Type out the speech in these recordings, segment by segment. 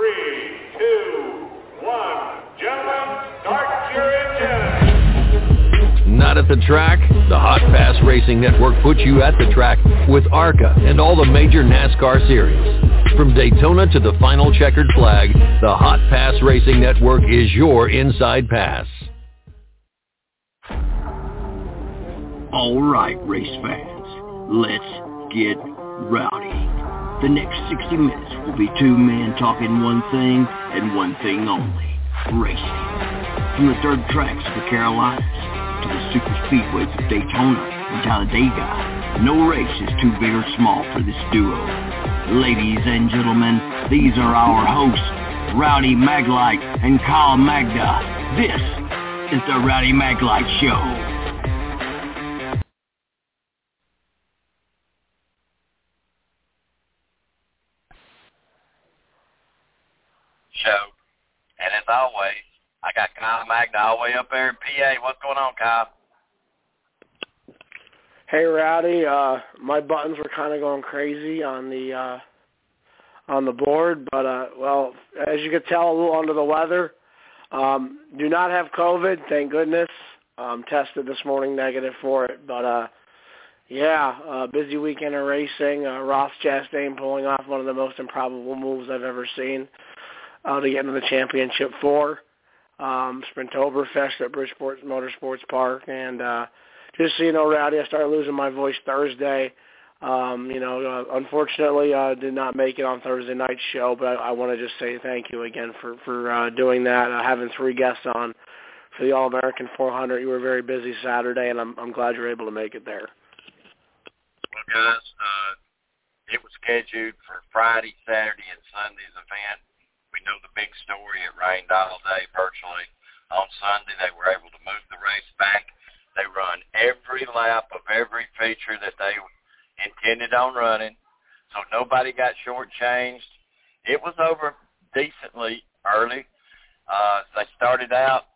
three, two, one. Gentlemen, start your engines. Not at the track? The Hot Pass Racing Network puts you at the track with ARCA and all the major NASCAR series. From Daytona to the final checkered flag, the Hot Pass Racing Network is your inside pass. All right, race fans, let's get rowdy. The next 60 minutes will be two men talking one thing and one thing only, racing. From the dirt tracks of the Carolinas to the super speedways of Daytona and Talladega, no race is too big or small for this duo. Ladies and gentlemen, these are our hosts, Rowdy Maglite and Kyle Magda. This is the Rowdy Maglite Show. Show. And as always, I got Kyle Magna all the way up there in PA. What's going on, Kyle? Hey Rowdy, uh my buttons were kind of going crazy on the uh on the board, but uh well, as you could tell, a little under the weather. Um do not have COVID, thank goodness. Um tested this morning negative for it, but uh yeah, uh busy weekend of racing. Uh Ross Chastain pulling off one of the most improbable moves I've ever seen uh, to get into the championship four. Um, Sprintoberfest at Bridgeport Motorsports Park, and uh, just so you know, Rowdy, I started losing my voice Thursday. Um, you know, uh, unfortunately, I uh, did not make it on Thursday night's show, but I, I want to just say thank you again for for uh, doing that. Uh, having three guests on for the All American 400, you were very busy Saturday, and I'm I'm glad you're able to make it there. Well, guys, uh, it was scheduled for Friday, Saturday, and Sunday's event we know the big story. It rained all day virtually. On Sunday, they were able to move the race back. They run every lap of every feature that they intended on running, so nobody got shortchanged. It was over decently early. Uh, they started out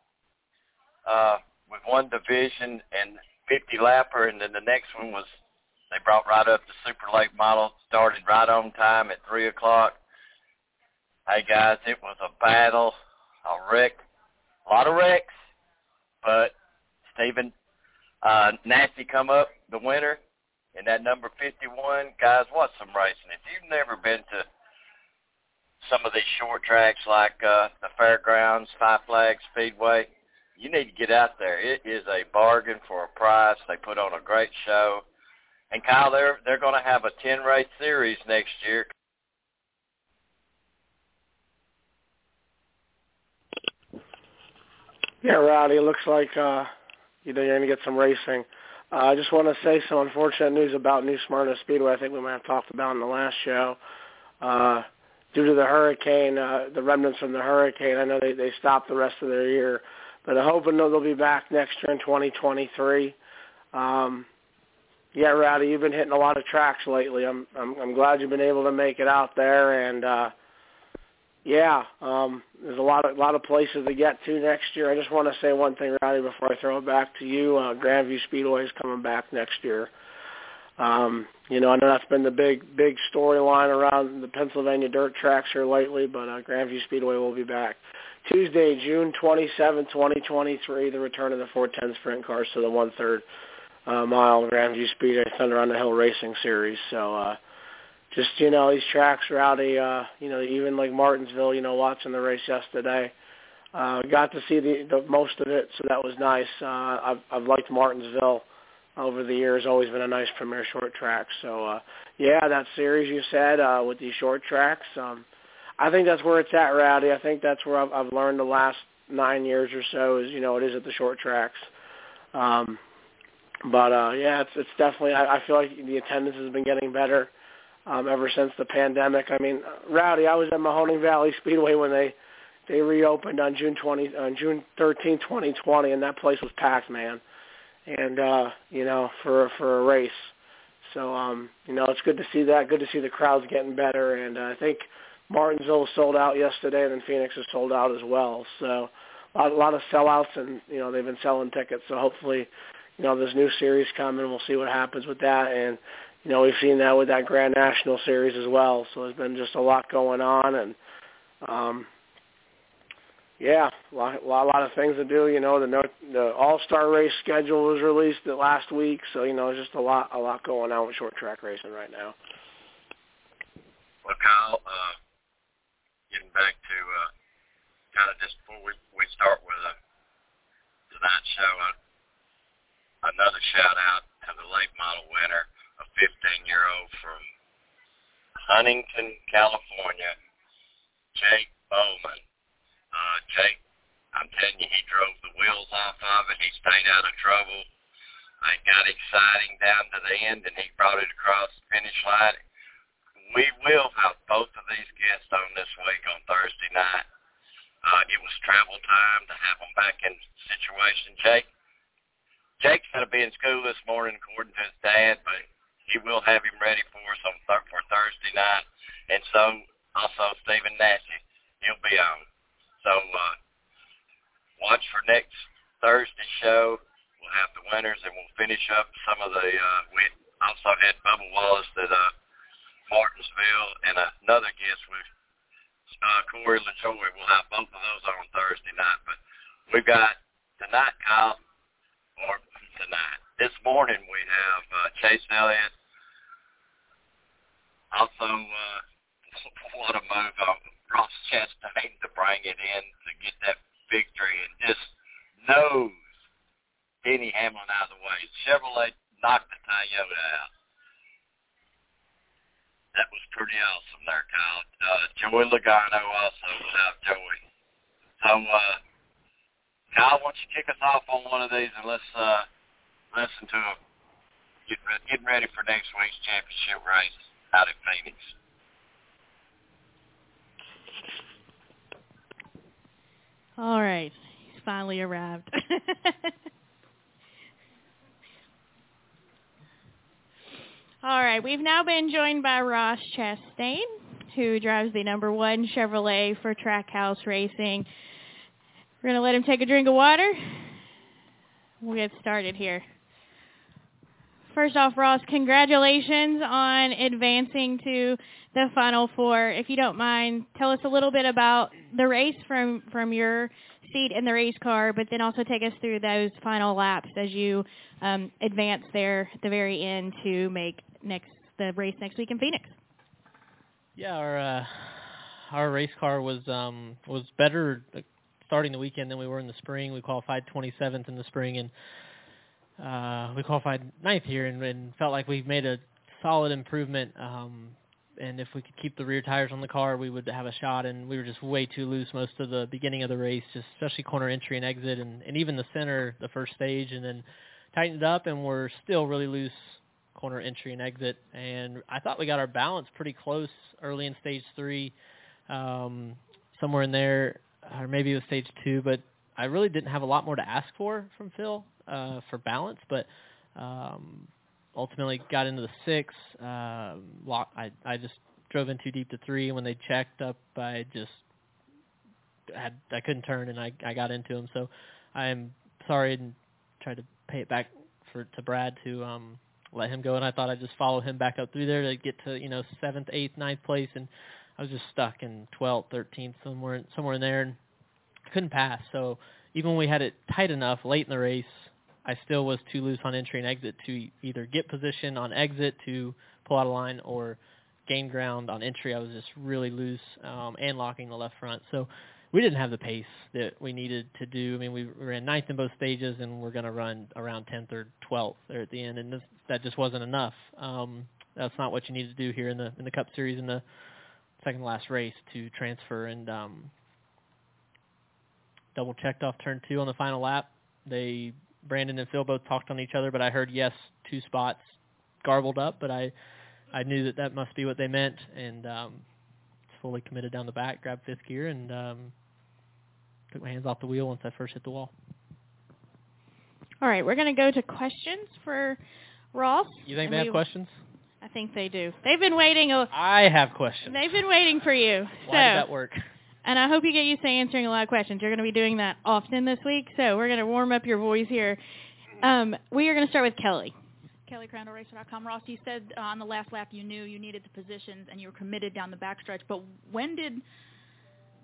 uh, with one division and 50 lapper, and then the next one was they brought right up the super late model. Started right on time at three o'clock. Hey guys, it was a battle, a wreck, a lot of wrecks, but Stephen uh, Nasse come up the winner in that number 51. Guys, what's some racing? If you've never been to some of these short tracks like uh, the Fairgrounds, Five Flags Speedway, you need to get out there. It is a bargain for a price. They put on a great show. And Kyle, they're they're going to have a 10 race series next year Yeah, Rowdy, it looks like uh, you know you're going to get some racing. Uh, I just want to say some unfortunate news about New Smyrna Speedway. I think we might have talked about in the last show. Uh, due to the hurricane, uh, the remnants from the hurricane, I know they they stopped the rest of their year, but I'm hoping they'll be back next year in 2023. Um, yeah, Rowdy, you've been hitting a lot of tracks lately. I'm I'm, I'm glad you've been able to make it out there and. uh yeah, um, there's a lot of lot of places to get to next year. I just want to say one thing, Rowdy, before I throw it back to you. Uh, Grandview Speedway is coming back next year. Um, you know, I know that's been the big big storyline around the Pennsylvania dirt tracks here lately, but uh, Grandview Speedway will be back. Tuesday, June 27, 2023, the return of the 410 sprint cars to the one-third uh, mile Grandview Speedway Thunder on the Hill Racing Series. So uh, just you know these tracks rowdy uh you know even like martinsville you know watching the race yesterday. Uh got to see the, the most of it so that was nice. Uh i've i've liked martinsville over the years. Always been a nice premier short track. So uh yeah that series you said uh with these short tracks um i think that's where it's at rowdy. I think that's where i've i've learned the last nine years or so is you know it is at the short tracks. Um but uh yeah it's it's definitely i, I feel like the attendance has been getting better um, ever since the pandemic. I mean, Rowdy, I was at Mahoning Valley Speedway when they they reopened on June 20 on June 13, 2020, and that place was packed, man. And uh, you know, for for a race. So um, you know, it's good to see that. Good to see the crowds getting better, and uh, I think Martinsville sold out yesterday, and then Phoenix is sold out as well. So a lot, a lot of sellouts, and you know they've been selling tickets. So hopefully, you know, this new series coming, we'll see what happens with that. And you know, we've seen that with that Grand National Series as well. So there's been just a lot going on, and Um, yeah, a lot, a lot, of things to do. You know, the the All Star race schedule was released last week, so you know, just a lot, a lot going on with short track racing right now. Well, Kyle, uh, getting back to uh, kind of just before we we start with uh, tonight's show, uh, another shout out to the late model winner, a 15 year old from Huntington, California, Jake Bowman. Uh, Jake, I'm telling you, he drove the wheels off of it. He stayed out of trouble. It got exciting down to the end, and he brought it across the finish line. We will have both of these guests on this week on Thursday night. Uh, it was travel time to have them back in situation. Jake, Jake's going to be in school this morning, according to his dad, but he will have him ready for us on th- for Thursday night. And so also Stephen Nasse, he'll be on. So uh, watch for next Thursday show. We'll have the winners, and we'll finish up some of the. Uh, we also had Bubba Wallace at uh, Martinsville, and another guest with uh, Corey LaJoie. We'll have both of those on Thursday night. But we've got tonight, Kyle, or tonight. This morning we have uh, Chase Elliott. Also, uh, what a move on Ross Chastain to bring it in to get that victory and just knows Denny Hamlin out of the way. Chevrolet knocked the Toyota out. That was pretty awesome there, Kyle. Uh, Joey Logano also without Joey. So, uh, Kyle, why don't you kick us off on one of these and let's uh, listen to get, getting ready for next week's championship race out in Phoenix. All right. He's finally arrived. All right. We've now been joined by Ross Chastain, who drives the number one Chevrolet for Trackhouse Racing. We're going to let him take a drink of water. We'll get started here. First off, Ross, congratulations on advancing to the Final Four. If you don't mind, tell us a little bit about the race from, from your seat in the race car, but then also take us through those final laps as you um, advance there at the very end to make next the race next week in Phoenix. Yeah, our uh, our race car was um, was better starting the weekend than we were in the spring. We qualified 27th in the spring and uh, we qualified ninth here and, and felt like we made a solid improvement. Um, and if we could keep the rear tires on the car, we would have a shot. And we were just way too loose most of the beginning of the race, just especially corner entry and exit, and, and even the center, the first stage, and then tightened up. And we're still really loose corner entry and exit. And I thought we got our balance pretty close early in stage three, um, somewhere in there, or maybe it was stage two. But I really didn't have a lot more to ask for from Phil uh, for balance, but um, ultimately got into the six. Uh, lock, I I just drove in too deep to three. When they checked up, I just had I couldn't turn, and I I got into them. So I'm sorry and tried to pay it back for to Brad to um let him go, and I thought I'd just follow him back up through there to get to you know seventh, eighth, ninth place, and I was just stuck in twelfth, thirteenth, somewhere somewhere in there, and couldn't pass. So even when we had it tight enough late in the race, I still was too loose on entry and exit to either get position on exit to pull out a line or gain ground on entry. I was just really loose um, and locking the left front. So we didn't have the pace that we needed to do. I mean, we ran ninth in both stages, and we're going to run around 10th or 12th there at the end, and this, that just wasn't enough. Um, that's not what you need to do here in the in the Cup Series in the second last race to transfer. And um, double checked off turn two on the final lap. They Brandon and Phil both talked on each other, but I heard yes, two spots garbled up, but I I knew that that must be what they meant, and um, fully committed down the back, grabbed fifth gear, and um, took my hands off the wheel once I first hit the wall. All right, we're going to go to questions for Ross. You think they have questions? I think they do. They've been waiting. A, I have questions. They've been waiting for you. Why so, did that work? And I hope you get used to answering a lot of questions. You're going to be doing that often this week, so we're going to warm up your voice here. Um, we are going to start with Kelly. Kelly CrandallRacer.com. Ross, you said uh, on the last lap you knew you needed the positions and you were committed down the backstretch, but when did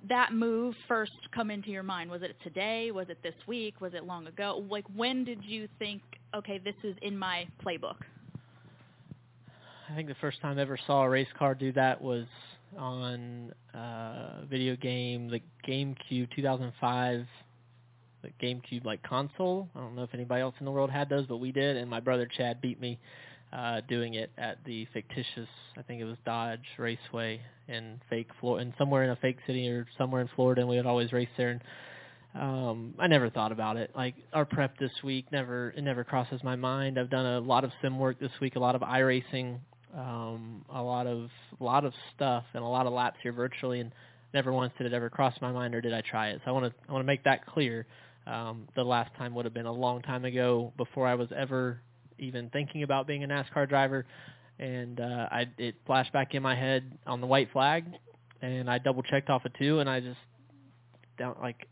that move first come into your mind? Was it today? Was it this week? Was it long ago? Like when did you think, okay, this is in my playbook? I think the first time I ever saw a race car do that was on uh video game, the GameCube 2005, the GameCube like console. I don't know if anybody else in the world had those, but we did, and my brother Chad beat me uh doing it at the fictitious, I think it was Dodge Raceway in fake Florida, and somewhere in a fake city or somewhere in Florida, and we would always race there. And um I never thought about it. Like our prep this week never it never crosses my mind. I've done a lot of sim work this week, a lot of iRacing um, a lot of a lot of stuff and a lot of laps here virtually, and never once did it ever cross my mind or did I try it. So I want to I want to make that clear. Um, the last time would have been a long time ago before I was ever even thinking about being a NASCAR driver, and uh, I it flashed back in my head on the white flag, and I double checked off a two, and I just down like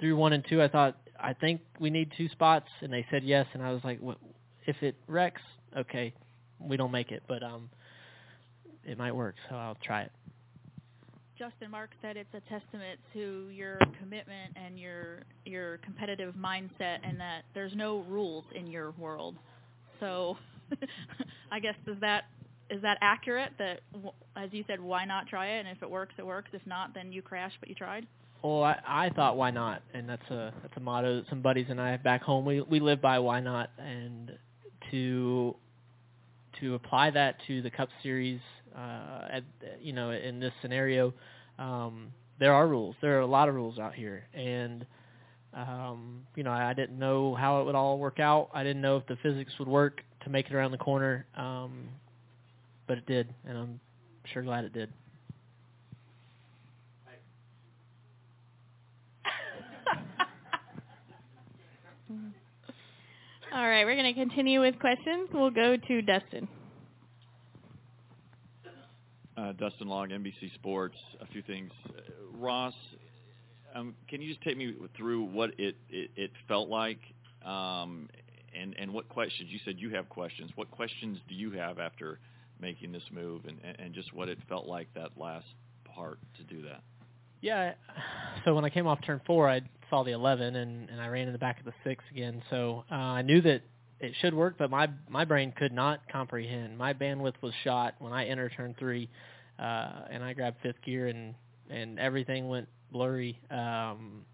through one and two, I thought I think we need two spots, and they said yes, and I was like, if it wrecks, okay, we don't make it, but um, it might work, so I'll try it. Justin Marks said it's a testament to your commitment and your your competitive mindset, and that there's no rules in your world. So, I guess is that is that accurate? That as you said, why not try it? And if it works, it works. If not, then you crash, but you tried. Well, I, I thought why not, and that's a that's a motto that some buddies and I back home we we live by. Why not? And to to apply that to the Cup Series, uh, at, you know, in this scenario, um, there are rules. There are a lot of rules out here, and um, you know, I I didn't know how it would all work out. I didn't know if the physics would work to make it around the corner, um, but it did, and I'm sure glad it did. All right, we're going to continue with questions. We'll go to Dustin. Uh, Dustin Long, NBC Sports. A few things. Ross, um, can you just take me through what it, it, it felt like um, and, and what questions? You said you have questions. What questions do you have after making this move and, and just what it felt like that last part to do that? Yeah, so when I came off turn four, I saw the 11 and, and I ran in the back of the six again. So uh, I knew that it should work, but my my brain could not comprehend. My bandwidth was shot when I entered turn three, uh, and I grabbed fifth gear and and everything went blurry. Um,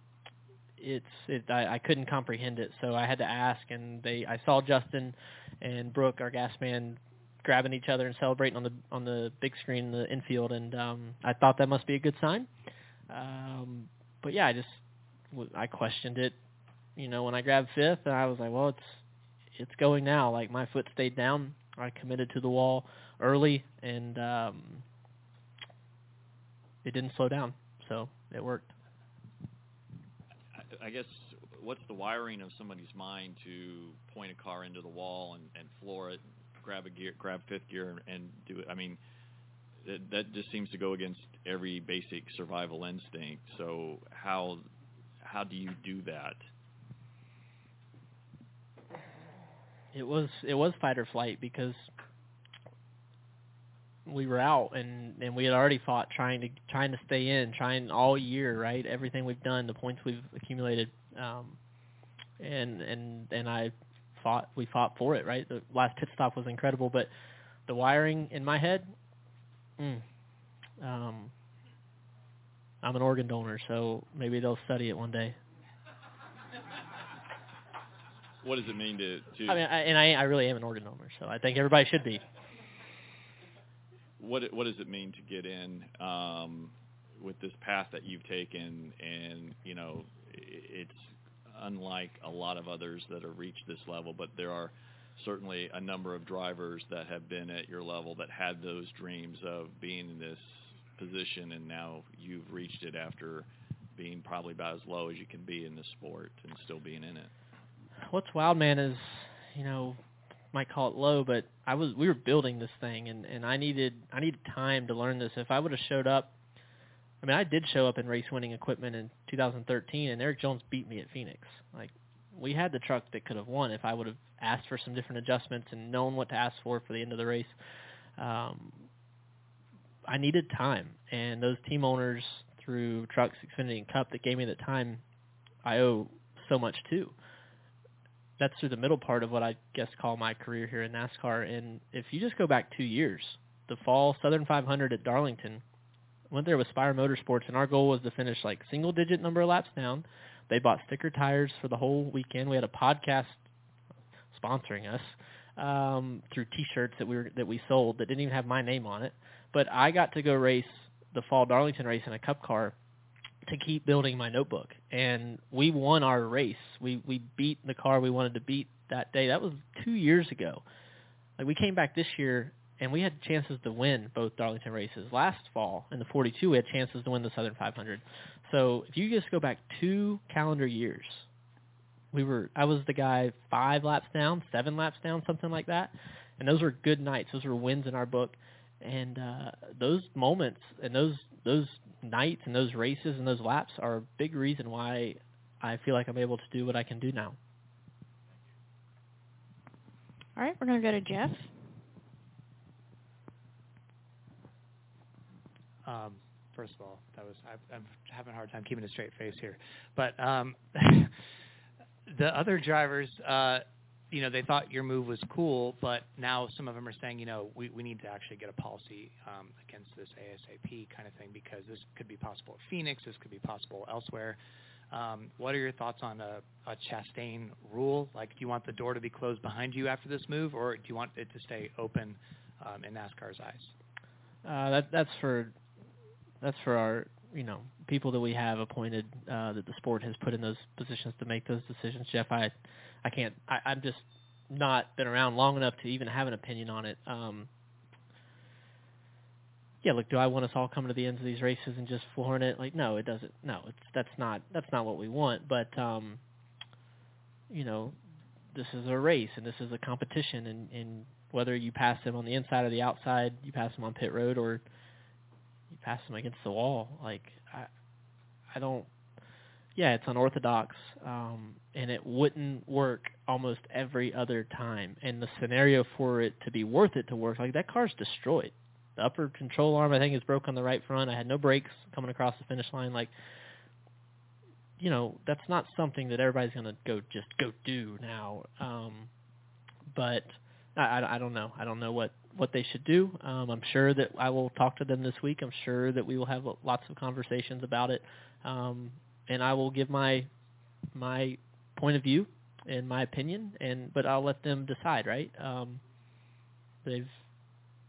it's it I, I couldn't comprehend it, so I had to ask. And they I saw Justin and Brooke, our gas man, grabbing each other and celebrating on the on the big screen in the infield, and um, I thought that must be a good sign. Um, but yeah, I just I questioned it, you know, when I grabbed fifth, and I was like, well, it's it's going now. Like my foot stayed down. I committed to the wall early, and um, it didn't slow down, so it worked. I, guess what's the wiring of somebody's mind to point a car into the wall and, and floor it, grab a gear, grab fifth gear, and do it? I mean, that, that just seems to go against every basic survival instinct. So how how do you do that? It was it was fight or flight because we were out and and we had already fought trying to trying to stay in, trying all year, right? Everything we've done, the points we've accumulated, um, and and and I fought. We fought for it, right? The last pit stop was incredible, but the wiring in my head, mm, um, I'm an organ donor, so maybe they'll study it one day. What does it mean to? to I mean, I, and I, I really am an organ donor, so I think everybody should be. What what does it mean to get in um, with this path that you've taken, and you know, it's unlike a lot of others that have reached this level, but there are certainly a number of drivers that have been at your level that had those dreams of being in this position, and now you've reached it after being probably about as low as you can be in the sport and still being in it. What's wild, man, is you know might call it low, but I was we were building this thing, and and I needed I needed time to learn this. If I would have showed up, I mean, I did show up in race winning equipment in 2013, and Erik Jones beat me at Phoenix. Like we had the truck that could have won if I would have asked for some different adjustments and known what to ask for for the end of the race. Um, I needed time, and those team owners through Trucks, Xfinity, and Cup that gave me the time I owe so much to. That's through the middle part of what I guess call my career here in NASCAR. And if you just go back two years, the fall Southern 500 at Darlington, went there with Spire Motorsports, and our goal was to finish like single digit number of laps down. They bought sticker tires for the whole weekend. We had a podcast sponsoring us um, through T-shirts that we were that we sold that didn't even have my name on it. But I got to go race the fall Darlington race in a Cup car to keep building my notebook, and we won our race. We we beat the car we wanted to beat that day. That was two years ago. Like we came back this year and we had chances to win both Darlington races. Last fall in the 42, we had chances to win the Southern 500. So if you just go back two calendar years, we were I was the guy five laps down, seven laps down, something like that, and those were good nights. Those were wins in our book, and uh, those moments and those those nights and those races and those laps are a big reason why I feel like I'm able to do what I can do now. All right, we're gonna go to Jeff. Um, first of all, that was I, I'm having a hard time keeping a straight face here. But um, the other drivers, uh, you know, they thought your move was cool, but now some of them are saying, you know, we, we need to actually get a policy um, against this ASAP kind of thing because this could be possible at Phoenix, this could be possible elsewhere. Um, what are your thoughts on a, a Chastain rule? Like, do you want the door to be closed behind you after this move, or do you want it to stay open um, in NASCAR's eyes? Uh, that that's for that's for our you know people that we have appointed uh, that the sport has put in those positions to make those decisions. Jeff, I I can't. I, I'm just not been around long enough to even have an opinion on it. Um, yeah, look, do I want us all coming to the ends of these races and just flooring it? Like, no, it doesn't. No, it's that's not that's not what we want. But um, you know, this is a race and this is a competition, and, and whether you pass them on the inside or the outside, you pass them on pit road or pass them against the wall. Like, I I don't. Yeah, it's unorthodox, um, and it wouldn't work almost every other time. And the scenario for it to be worth it to work, like that car's destroyed the upper control arm I think is broke on the right front. I had no brakes coming across the finish line. Like, you know, that's not something that everybody's going to go just go do now. Um, but I, I, I don't know. I don't know what what they should do. Um, I'm sure that I will talk to them this week. I'm sure that we will have lots of conversations about it, um, and I will give my my point of view and my opinion. And but I'll let them decide. Right? Um, they've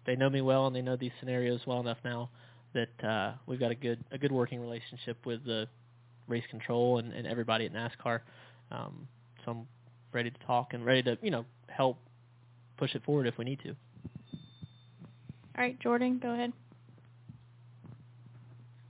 they know me well and they know these scenarios well enough now that uh, we've got a good a good working relationship with the race control and, and everybody at NASCAR. Um, so I'm ready to talk and ready to you know help push it forward if we need to. All right, Jordan, go ahead.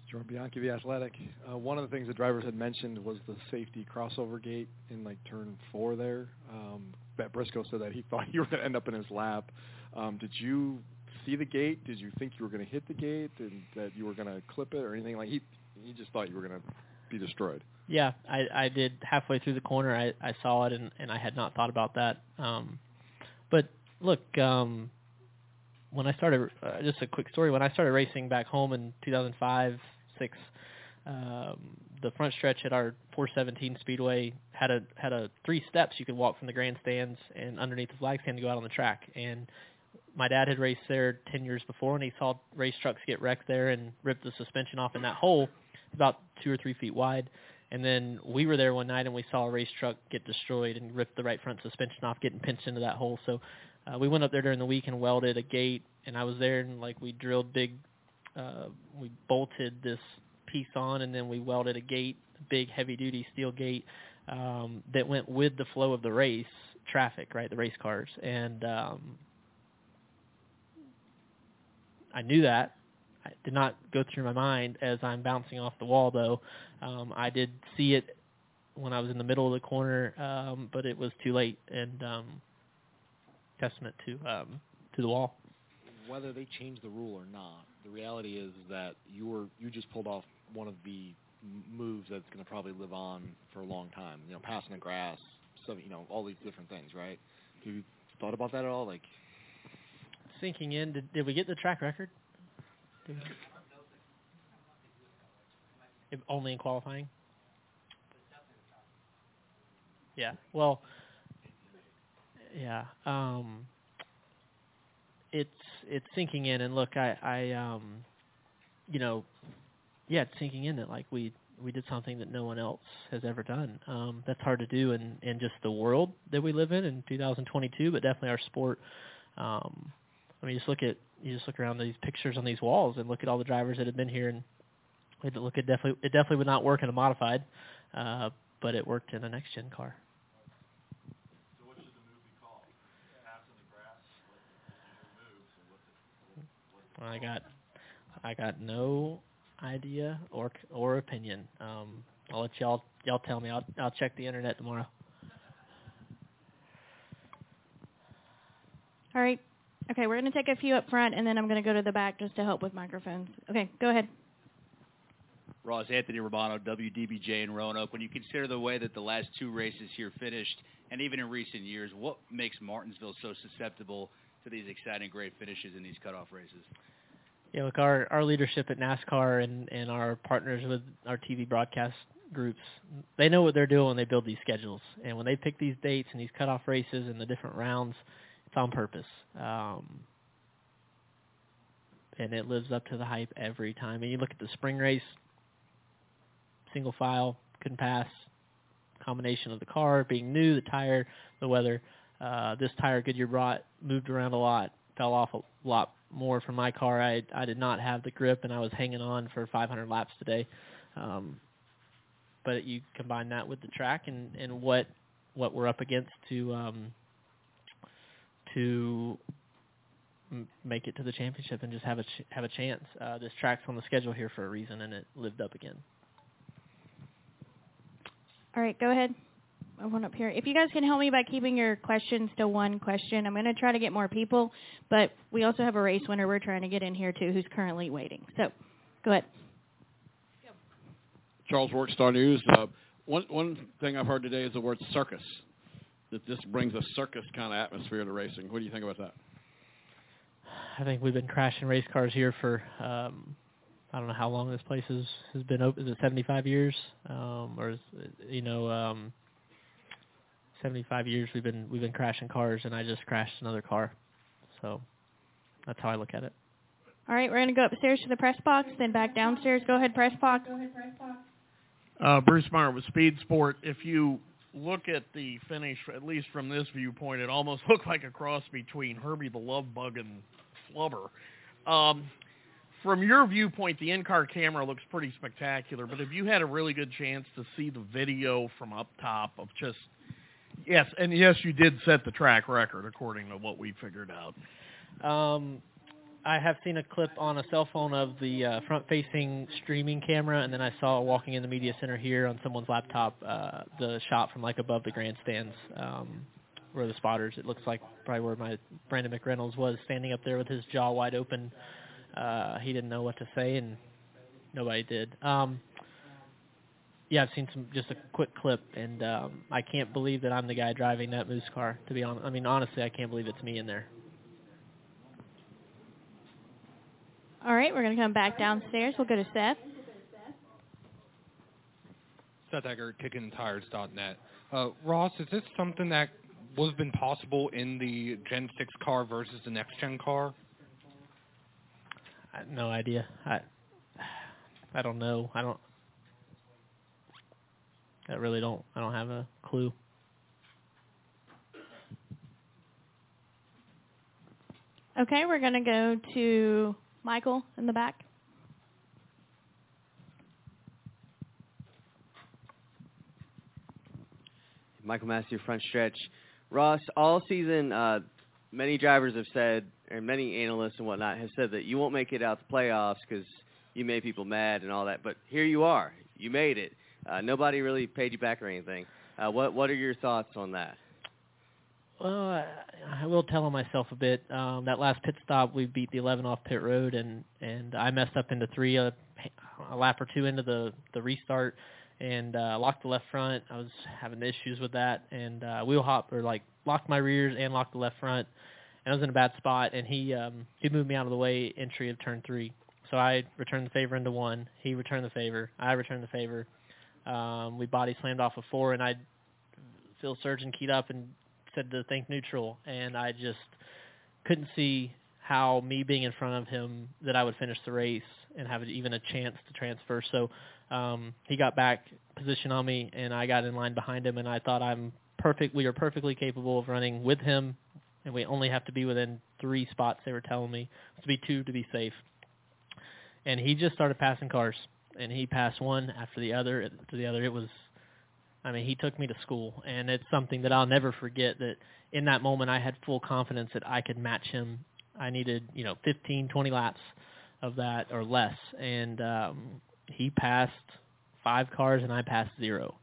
Jordan Bianchi, the Athletic. Uh, one of the things the drivers had mentioned was the safety crossover gate in like turn four there. Um, Matt Briscoe said that he thought you were going to end up in his lap. Um, did you see the gate? Did you think you were going to hit the gate and that you were going to clip it or anything like? He he just thought you were going to be destroyed. Yeah, I I did halfway through the corner. I I saw it and and I had not thought about that. Um, but look, um, when I started, uh, just a quick story. When I started racing back home in 2005, six, um, the front stretch at our 417 Speedway had a had a three steps you could walk from the grandstands and underneath the flag stand to go out on the track. And my dad had raced there 10 years before, and he saw race trucks get wrecked there and rip the suspension off in that hole about two or three feet wide. And then we were there one night and we saw a race truck get destroyed and rip the right front suspension off, getting pinched into that hole. So uh, we went up there during the week and welded a gate, and I was there and like we drilled big, uh, we bolted this piece on, and then we welded a gate, big heavy duty steel gate um, that went with the flow of the race traffic, right, the race cars, and um, I knew that. Did not go through my mind as I'm bouncing off the wall, though. Um, I did see it when I was in the middle of the corner, um, but it was too late, and um, testament to um, to the wall. Whether they change the rule or not, the reality is that you were you just pulled off one of the moves that's going to probably live on for a long time. You know, passing the grass, so you know all these different things, right? Have you thought about that at all? Like sinking in. Did, did we get the track record? If only in qualifying. Yeah. Well. Yeah. Um. It's it's sinking in, and look, I I um, you know, yeah, it's sinking in that like we we did something that no one else has ever done. Um, that's hard to do in in just the world that we live in in 2022, but definitely our sport. Um, I mean, just look at you just look around these pictures on these walls and look at all the drivers that have been here, and it look it definitely it definitely would not work in a modified, uh, but it worked in a next gen car. I got, I got no idea or or opinion. Um, I'll let y'all y'all tell me. I'll I'll check the internet tomorrow. All right. Okay, we're going to take a few up front, and then I'm going to go to the back just to help with microphones. Okay, go ahead. Ross Anthony Romano, WDBJ in Roanoke. When you consider the way that the last two races here finished, and even in recent years, what makes Martinsville so susceptible to these exciting, great finishes in these cutoff races? Yeah, look, our our leadership at NASCAR and and our partners with our TV broadcast groups, they know what they're doing when they build these schedules, and when they pick these dates and these cutoff races and the different rounds, it's on purpose. Um, and it lives up to the hype every time. And you look at the spring race, single file, couldn't pass, combination of the car being new, the tire, the weather. Uh, this tire Goodyear brought moved around a lot, fell off a lot more from my car. I I did not have the grip, and I was hanging on for 500 laps today. Um, but you combine that with the track and and what what we're up against to um, to m- make it to the championship and just have a ch- have a chance. Uh, this track's on the schedule here for a reason, and it lived up again. All right, go ahead. I one up here. If you guys can help me by keeping your questions to one question, I'm going to try to get more people, but we also have a race winner we're trying to get in here too who's currently waiting. So, go ahead. Charles Work Star News. Uh, one one thing I've heard today is the word circus. That this brings a circus kind of atmosphere to racing. What do you think about that? I think we've been crashing race cars here for um, I don't know how long this place has has been open. Is it 75 years? Um, or is it, you know um, 75 years we've been we've been crashing cars, and I just crashed another car. So that's how I look at it. All right, we're going to go upstairs to the press box, then back downstairs. Go ahead, press box. Go ahead, press box. Uh, Bruce Meyer with Speed Sport. If you look at the finish, at least from this viewpoint, it almost looked like a cross between Herbie the Love Bug and Flubber. Um, from your viewpoint, the in-car camera looks pretty spectacular, but if you had a really good chance to see the video from up top of just yes, and yes, you did set the track record according to what we figured out. Um, I have seen a clip on a cell phone of the uh, front-facing streaming camera, and then I saw walking in the media center here on someone's laptop uh, the shot from like above the grandstands um, where the spotters. It looks like probably where my Brandon McReynolds was standing up there with his jaw wide open. Uh, he didn't know what to say, and nobody did. Um, yeah, I've seen some just a quick clip, and um, I can't believe that I'm the guy driving that moose car. To be honest, I mean honestly, I can't believe it's me in there. All right, we're going to come back downstairs. We'll go to Seth. Seth Eggert, kickingtires.net. Uh, Ross, is this something that would have been possible in the Gen 6 car versus the next gen car? I have no idea. I I don't know. I don't. I really don't. I don't have a clue. Okay, we're going to go to Michael in the back. Michael Massey, front stretch. Ross, all season, uh, many drivers have said, and many analysts and whatnot have said that you won't make it out the playoffs because you made people mad and all that. But here you are. You made it. Uh, nobody really paid you back or anything. Uh, what What are your thoughts on that? Well, I, will tell on myself a bit. Um, that last pit stop, we beat the 11 off pit road, and and I messed up into three, uh, a lap or two into the the restart, and uh, locked the left front. I was having issues with that, and uh, wheel hop or like locked my rears and locked the left front, and I was in a bad spot. And he um, he moved me out of the way entry of turn three. So I returned the favor into one. He returned the favor. I returned the favor. Um, we body slammed off a four, and I Phil Surgen keyed up and said to think neutral, and I just couldn't see how me being in front of him that I would finish the race and have even a chance to transfer. So um, he got back position on me, and I got in line behind him, and I thought I'm perfect. We are perfectly capable of running with him, and we only have to be within three spots. They were telling me to be two to be safe. And he just started passing cars, and he passed one after the other to the other. It was, I mean, he took me to school, and it's something that I'll never forget. That in that moment, I had full confidence that I could match him. I needed, you know, 15, 20 laps of that or less, and um, he passed five cars, and I passed zero.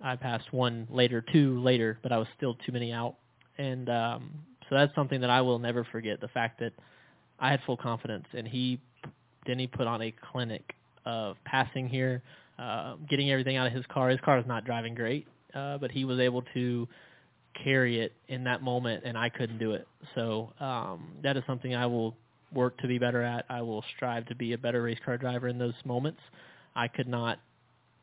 I passed one later, two later, but I was still too many out, and um, so that's something that I will never forget. The fact that I had full confidence, and he then he put on a clinic of passing here, uh, getting everything out of his car. His car is not driving great, uh, but he was able to carry it in that moment, and I couldn't do it. So um, that is something I will work to be better at. I will strive to be a better race car driver in those moments. I could not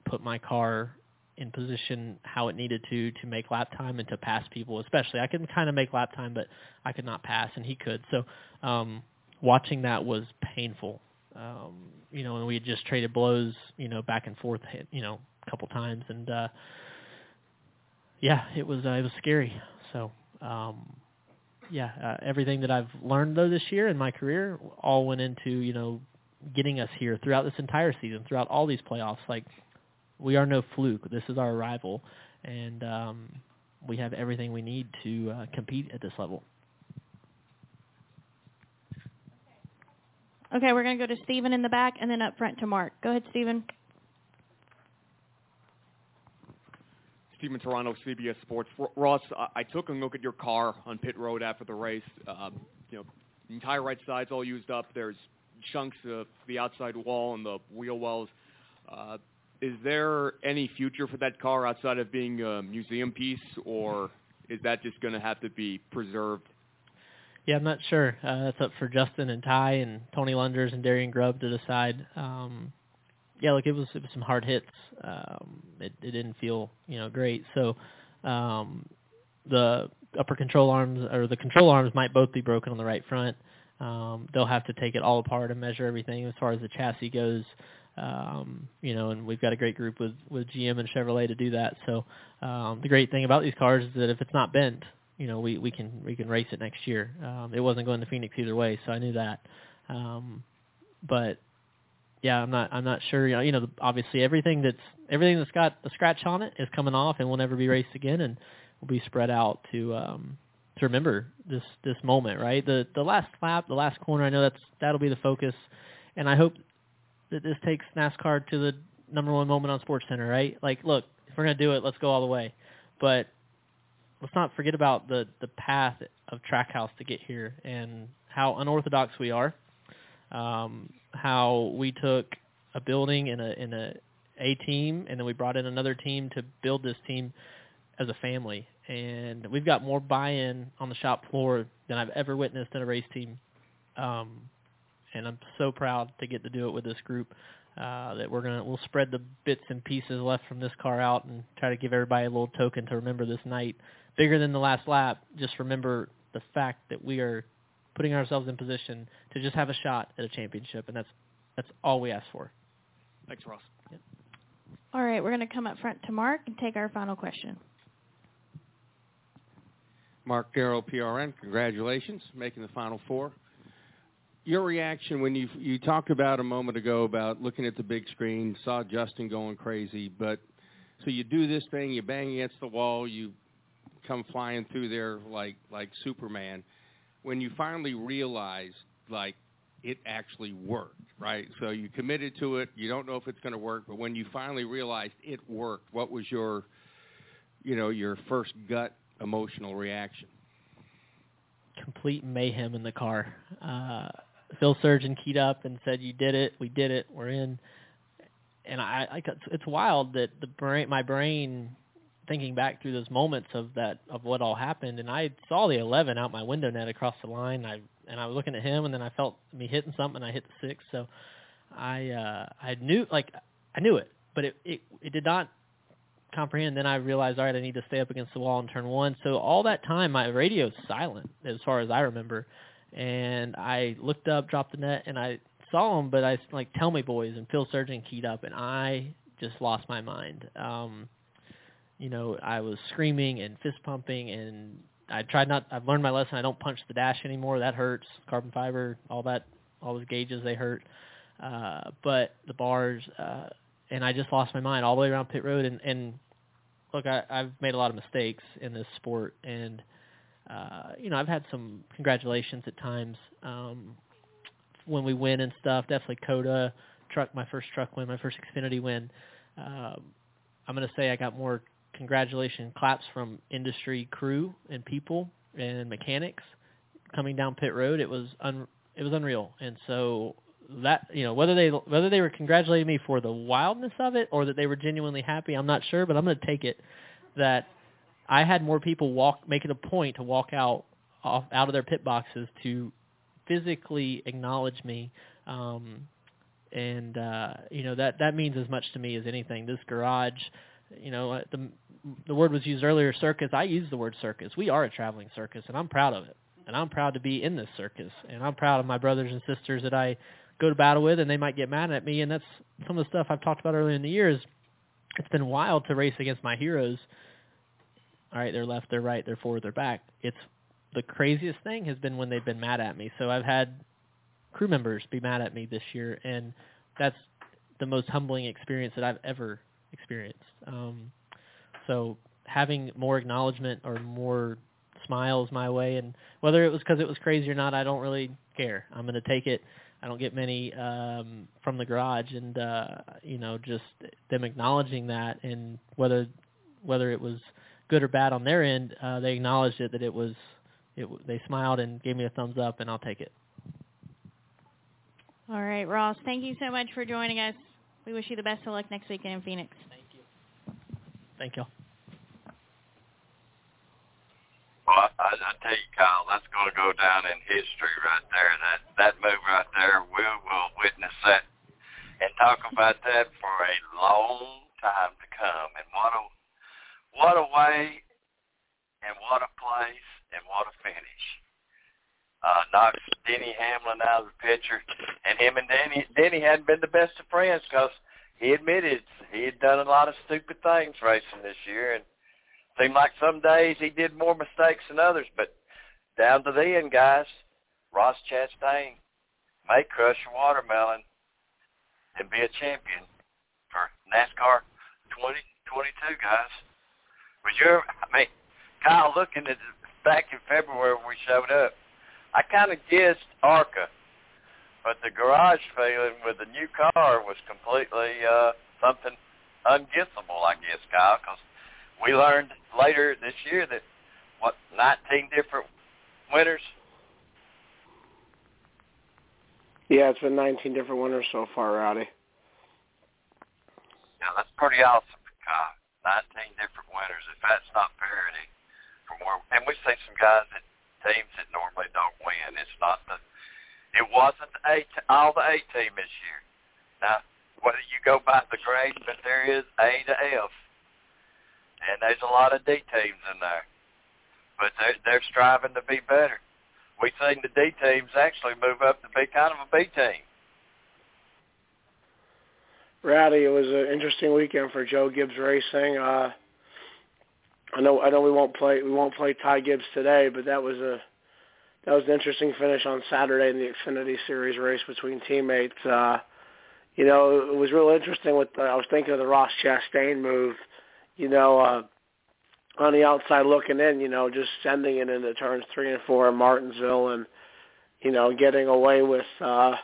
put my car in position how it needed to to make lap time and to pass people especially i could kind of make lap time but i could not pass and he could so um watching that was painful um you know and we had just traded blows you know back and forth you know a couple times and uh yeah it was uh, it was scary so um yeah uh, everything that i've learned though this year in my career all went into you know getting us here throughout this entire season throughout all these playoffs like we are no fluke. This is our arrival, and um, we have everything we need to uh, compete at this level. Okay, we're going to go to Stephen in the back and then up front to Mark. Go ahead, Stephen. Stephen Taranto, CBS Sports. Ross, I took a look at your car on pit road after the race. Um, you know, the entire right side's all used up. There's chunks of the outside wall and the wheel wells. Uh, is there any future for that car outside of being a museum piece, or is that just going to have to be preserved? Yeah, I'm not sure. Uh, that's up for Justin and Ty and Tony Lunders and Darian Grubb to decide. Um, yeah, look, it was it was some hard hits. Um, it, it didn't feel you know great. So um, the upper control arms or the control arms might both be broken on the right front. Um, they'll have to take it all apart and measure everything as far as the chassis goes um, you know, and we've got a great group with with GM and Chevrolet to do that. So um, the great thing about these cars is that if it's not bent, you know, we we can we can race it next year. Um, it wasn't going to Phoenix either way, so I knew that. Um, but yeah, I'm not I'm not sure. You know, you know, obviously everything that's everything that's got a scratch on it is coming off and will never be raced again, and will be spread out to um, to remember this this moment. Right, the the last lap, the last corner. I know that's that'll be the focus, and I hope that this takes NASCAR to the number one moment on Sports Center, right? Like, look, if we're gonna do it, let's go all the way. But let's not forget about the the path of Trackhouse to get here and how unorthodox we are. Um, how we took a building in a in a a team and then we brought in another team to build this team as a family. And we've got more buy-in on the shop floor than I've ever witnessed in a race team. Um, and I'm so proud to get to do it with this group. Uh, that we're gonna we'll spread the bits and pieces left from this car out and try to give everybody a little token to remember this night. Bigger than the last lap, just remember the fact that we are putting ourselves in position to just have a shot at a championship, and that's that's all we ask for. Thanks, Ross. Yep. All right, we're going to come up front to Mark and take our final question. Mark Garrow, PRN, congratulations, making the Final Four your reaction when you you talked about a moment ago about looking at the big screen, saw Justin going crazy, but so you do this thing, you bang against the wall, you come flying through there like like Superman. When you finally realize like it actually worked, right? So you committed to it, you don't know if it's going to work, but when you finally realized it worked, what was your you know, your first gut emotional reaction? Complete mayhem in the car. Uh Phil Surgen keyed up and said, "You did it. We did it. We're in." And I, I it's wild that the brain, my brain, thinking back through those moments of that of what all happened, and I saw the 11 out my window net across the line. I and I was looking at him, and then I felt me hitting something, and I hit the six. So I uh, I knew like I knew it, but it it it did not comprehend. Then I realized, all right, I need to stay up against the wall and turn one. So all that time, my radio's silent as far as I remember. And I looked up, dropped the net, and I saw him, but I like, tell me boys, and Phil Surgen keyed up, and I just lost my mind. Um, you know, I was screaming and fist pumping, and I tried not. I've learned my lesson. I don't punch the dash anymore. That hurts. Carbon fiber, all that, all those gauges, they hurt. Uh, but the bars, uh, and I just lost my mind all the way around pit road. And, and look, I, I've made a lot of mistakes in this sport, and uh, you know, I've had some congratulations at times um, when we win and stuff. Definitely COTA truck, my first truck win, my first Xfinity win. Uh, I'm going to say I got more congratulation claps from industry crew and people and mechanics coming down pit road. It was un, it was unreal, and so that you know whether they whether they were congratulating me for the wildness of it or that they were genuinely happy, I'm not sure, but I'm going to take it that I had more people walk make it a point to walk out off out of their pit boxes to physically acknowledge me um and uh you know that that means as much to me as anything this garage you know uh, the the word was used earlier circus i use the word circus we are a traveling circus and i'm proud of it and i'm proud to be in this circus and i'm proud of my brothers and sisters that i go to battle with and they might get mad at me and that's some of the stuff I've talked about earlier in the years. It's been wild to race against my heroes. All right, they're left, they're right, they're forward, they're back. It's the craziest thing has been when they've been mad at me. So I've had crew members be mad at me this year and that's the most humbling experience that I've ever experienced. Um so having more acknowledgement or more smiles my way and whether it was because it was crazy or not, I don't really care. I'm going to take it I don't get many um, from the garage, and uh, you know, just them acknowledging that, and whether whether it was good or bad on their end, uh, they acknowledged it that it was. It, they smiled and gave me a thumbs up, and I'll take it. All right, Ross. Thank you so much for joining us. We wish you the best of luck next weekend in Phoenix. Thank you. Thank you. Well, I, I tell you, Kyle, that's going to go down in history right there. That that move right there, we will witness that and talk about that for a long time to come. And what a what a way, and what a place, and what a finish. Uh, knocks Denny Hamlin out of the picture, and him and Denny Denny hadn't been the best of friends because he admitted he had done a lot of stupid things racing this year, and Seemed like some days he did more mistakes than others, but down to the end, guys, Ross Chastain may crush a watermelon and be a champion for NASCAR 2022, guys. Was your, I mean, Kyle, looking at back in February when we showed up, I kind of guessed ARCA, but the garage feeling with the new car was completely uh, something unguessable, I guess, Kyle, because we learned later this year that what 19 different winners. Yeah, it's been 19 different winners so far, Rowdy. Yeah, that's pretty awesome, Kyle. 19 different winners. If that's not parity from where, and we see some guys that teams that normally don't win. It's not the, it wasn't a all the A team this year. Now, whether you go by the grade, but there is A to F and there's a lot of D teams in there, but they're, they're striving to be better. We've seen the D teams actually move up to be kind of a B team. Rowdy, it was an interesting weekend for Joe Gibbs Racing. Uh, I know I know we won't play we won't play Ty Gibbs today, but that was a that was an interesting finish on Saturday in the Xfinity Series race between teammates. Uh, you know, it was real interesting with the, I was thinking of the Ross Chastain move you know, uh, on the outside looking in, you know, just sending it into turns three and four in Martinsville, and you know, getting away with, uh,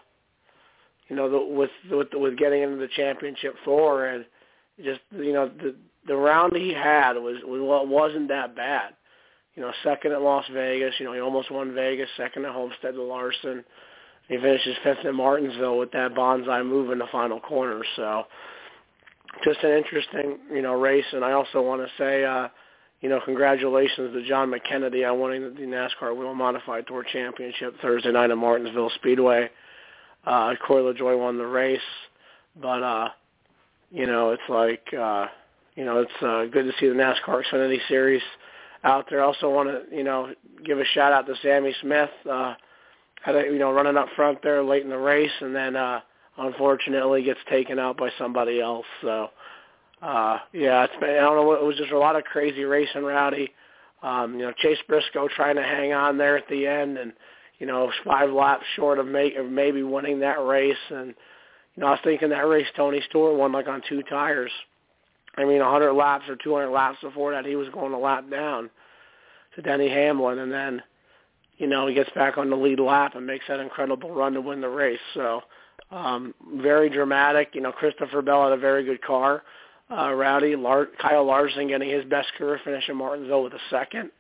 you know, the, with with with getting into the championship four, and just you know, the the round he had was was wasn't that bad. You know, second at Las Vegas. You know, he almost won Vegas. Second at Homestead to Larson. He finishes fifth at Martinsville with that bonsai move in the final corner. So, just an interesting, you know, race. And I also want to say, uh, you know, congratulations to Jon McKennedy on winning the NASCAR Whelen Modified Tour Championship Thursday night at Martinsville Speedway. uh, Corey LaJoie won the race, but uh, you know, it's like uh, you know, it's uh, good to see the NASCAR Xfinity Series out there. Also want to you know give a shout out to Sammy Smith. Uh, had a, you know running up front there late in the race, and then uh, unfortunately gets taken out by somebody else. So uh, yeah, it's been, I don't know. It was just a lot of crazy racing, Rowdy. Um, you know, Chase Briscoe trying to hang on there at the end, and you know, five laps short of, make, of maybe winning that race. And you know, I was thinking that race Tony Stewart won like on two tires. I mean, 100 laps or 200 laps before that, he was going a lap down to Denny Hamlin, and then you know he gets back on the lead lap and makes that incredible run to win the race. So um, very dramatic. You know, Christopher Bell had a very good car. Uh, Rowdy Lar- Kyle Larson getting his best career finish in Martinsville with a second.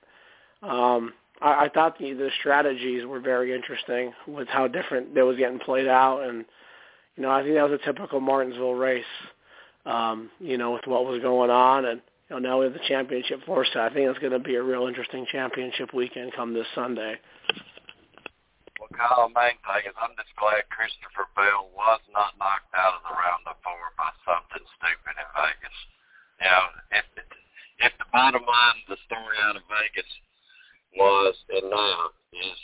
Um, I, I thought the, the strategies were very interesting with how different they was getting played out, and you know I think that was a typical Martinsville race. Um, you know, with what was going on, and you know now we have the championship force. I think it's going to be a real interesting championship weekend come this Sunday. Well, Kyle, main thing is I'm just glad Christopher Bell was not knocked out of the round of four by something stupid in Vegas. You know, if if the bottom line of the story out of Vegas was and now is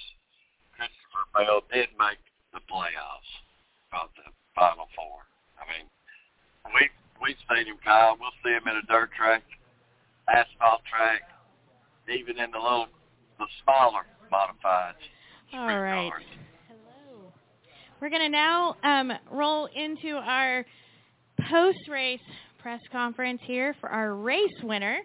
Christopher Bell did make the playoffs about the final four. I mean, we we've seen him, Kyle. We'll see him in a dirt track, asphalt track, even in the little the smaller modifieds. All right. Hello. We're going to now um, roll into our post-race press conference here for our race winner.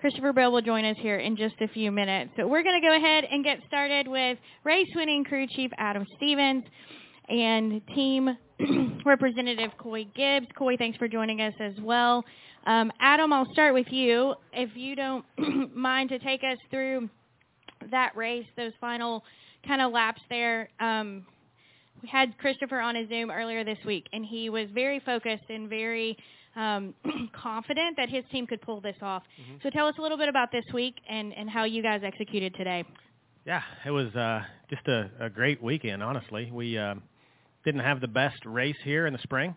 Christopher Bell will join us here in just a few minutes. So we're going to go ahead and get started with race winning crew chief Adam Stevens and team representative Coy Gibbs. Coy, thanks for joining us as well. Um, Adam, I'll start with you. If you don't mind to take us through that race, those final kind of laps there. Um, we had Christopher on a Zoom earlier this week, and he was very focused and very um, confident that his team could pull this off. Mm-hmm. So tell us a little bit about this week and, and how you guys executed today. Yeah, it was uh, just a, a great weekend. Honestly, we uh, didn't have the best race here in the spring,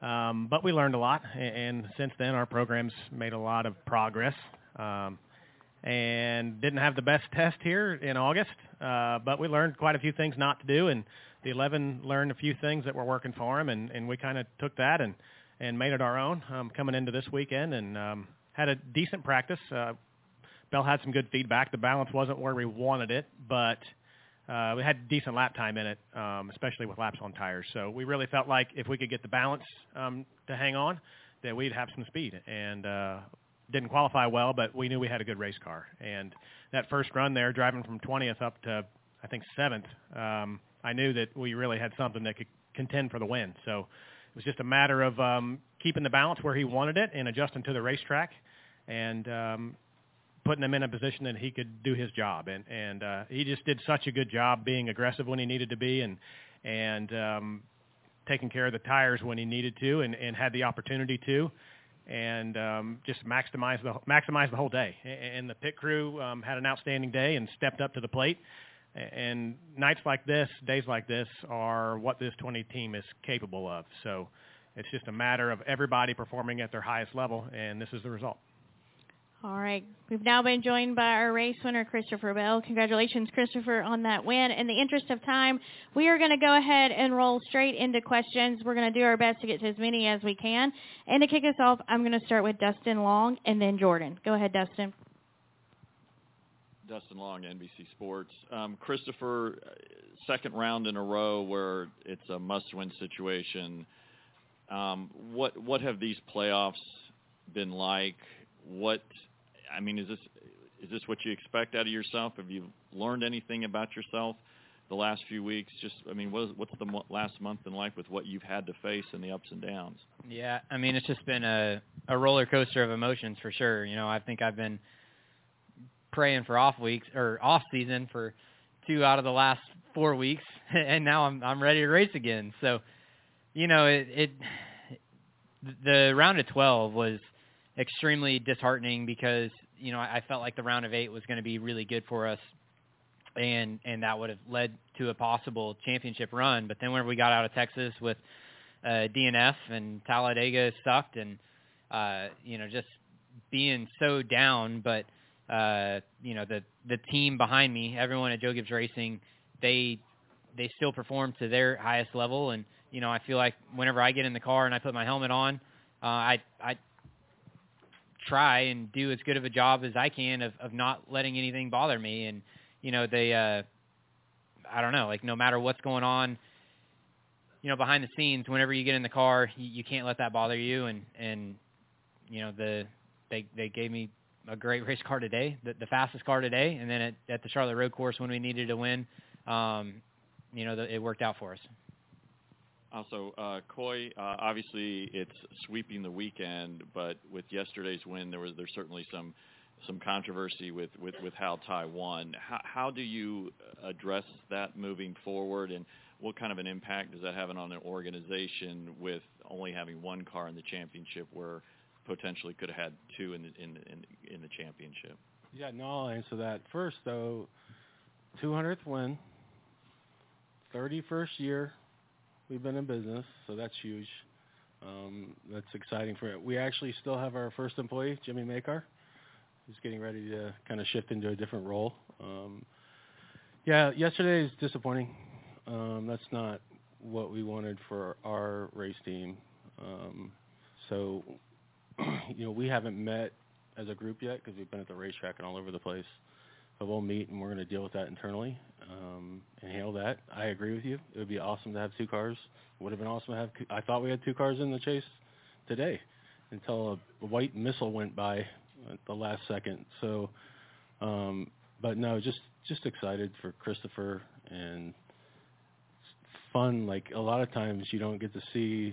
um, but we learned a lot, and, and since then our program's made a lot of progress. Um, and didn't have the best test here in August, uh, but we learned quite a few things not to do, and the 11 learned a few things that were working for them, and, and we kind of took that and and made it our own um, coming into this weekend, and um, had a decent practice. Uh, Bell had some good feedback. The balance wasn't where we wanted it, but uh, we had decent lap time in it, um, especially with laps on tires. So we really felt like if we could get the balance um, to hang on, that we'd have some speed. And uh, didn't qualify well, but we knew we had a good race car. And that first run there, driving from 20th up to I think seventh, um, I knew that we really had something that could contend for the win. So it was just a matter of um, keeping the balance where he wanted it and adjusting to the racetrack, and um, putting him in a position that he could do his job. And and uh, he just did such a good job being aggressive when he needed to be, and and um, taking care of the tires when he needed to, and, and had the opportunity to and um, just maximize the maximize the whole day. And the pit crew um, had an outstanding day and stepped up to the plate. And nights like this, days like this, are what this 20 team is capable of. So it's just a matter of everybody performing at their highest level, and this is the result. All right. We've now been joined by our race winner, Christopher Bell. Congratulations, Christopher, on that win. In the interest of time, we are going to go ahead and roll straight into questions. We're going to do our best to get to as many as we can. And to kick us off, I'm going to start with Dustin Long and then Jordan. Go ahead, Dustin. Dustin Long, NBC Sports. Um, Christopher, second round in a row where it's a must-win situation. Um, what what have these playoffs been like? What I mean, is this is this what you expect out of yourself? Have you learned anything about yourself the last few weeks? Just, I mean, what is, what's the mo- last month been like with what you've had to face and the ups and downs? Yeah, I mean, it's just been a a roller coaster of emotions for sure. You know, I think I've been praying for off weeks or off season for two out of the last four weeks, and now I'm I'm ready to race again. So, you know, it, it the round of 12 was extremely disheartening because you know I felt like the round of eight was going to be really good for us, and and that would have led to a possible championship run. But then when we got out of Texas with uh, DNF and Talladega sucked, and uh, you know just being so down, but uh, you know the the team behind me, everyone at Joe Gibbs Racing, they they still perform to their highest level, and you know I feel like whenever I get in the car and I put my helmet on, uh, I I try and do as good of a job as I can of, of not letting anything bother me, and you know they uh, I don't know like no matter what's going on, you know behind the scenes, whenever you get in the car, you, you can't let that bother you, and and you know the they they gave me a great race car today, the, the fastest car today, and then at, at the Charlotte Road Course when we needed to win, um, you know, the, it worked out for us. Also, uh, Coy, uh, obviously it's sweeping the weekend, but with yesterday's win, there was there's certainly some some controversy with with with how Ty won. How, how do you address that moving forward, and what kind of an impact does that have on an organization with only having one car in the championship, where potentially could have had two in the, in in, in the championship? Yeah, no, I'll answer that first though. 200th win, 31st year we've been in business, so that's huge. Um, that's exciting for it. We actually still have our first employee, Jimmy Makar. He's getting ready to kind of shift into a different role. Um, yeah, yesterday is disappointing. Um, that's not what we wanted for our race team. Um, so, you know, we haven't met as a group yet because we've been at the racetrack and all over the place. But we'll meet and we're going to deal with that internally um, and handle that. I agree with you. It would be awesome to have two cars. Would have been awesome to have. I thought we had two cars in the chase today until a white missile went by at the last second. So, um, but no, just just excited for Christopher and fun. Like a lot of times you don't get to see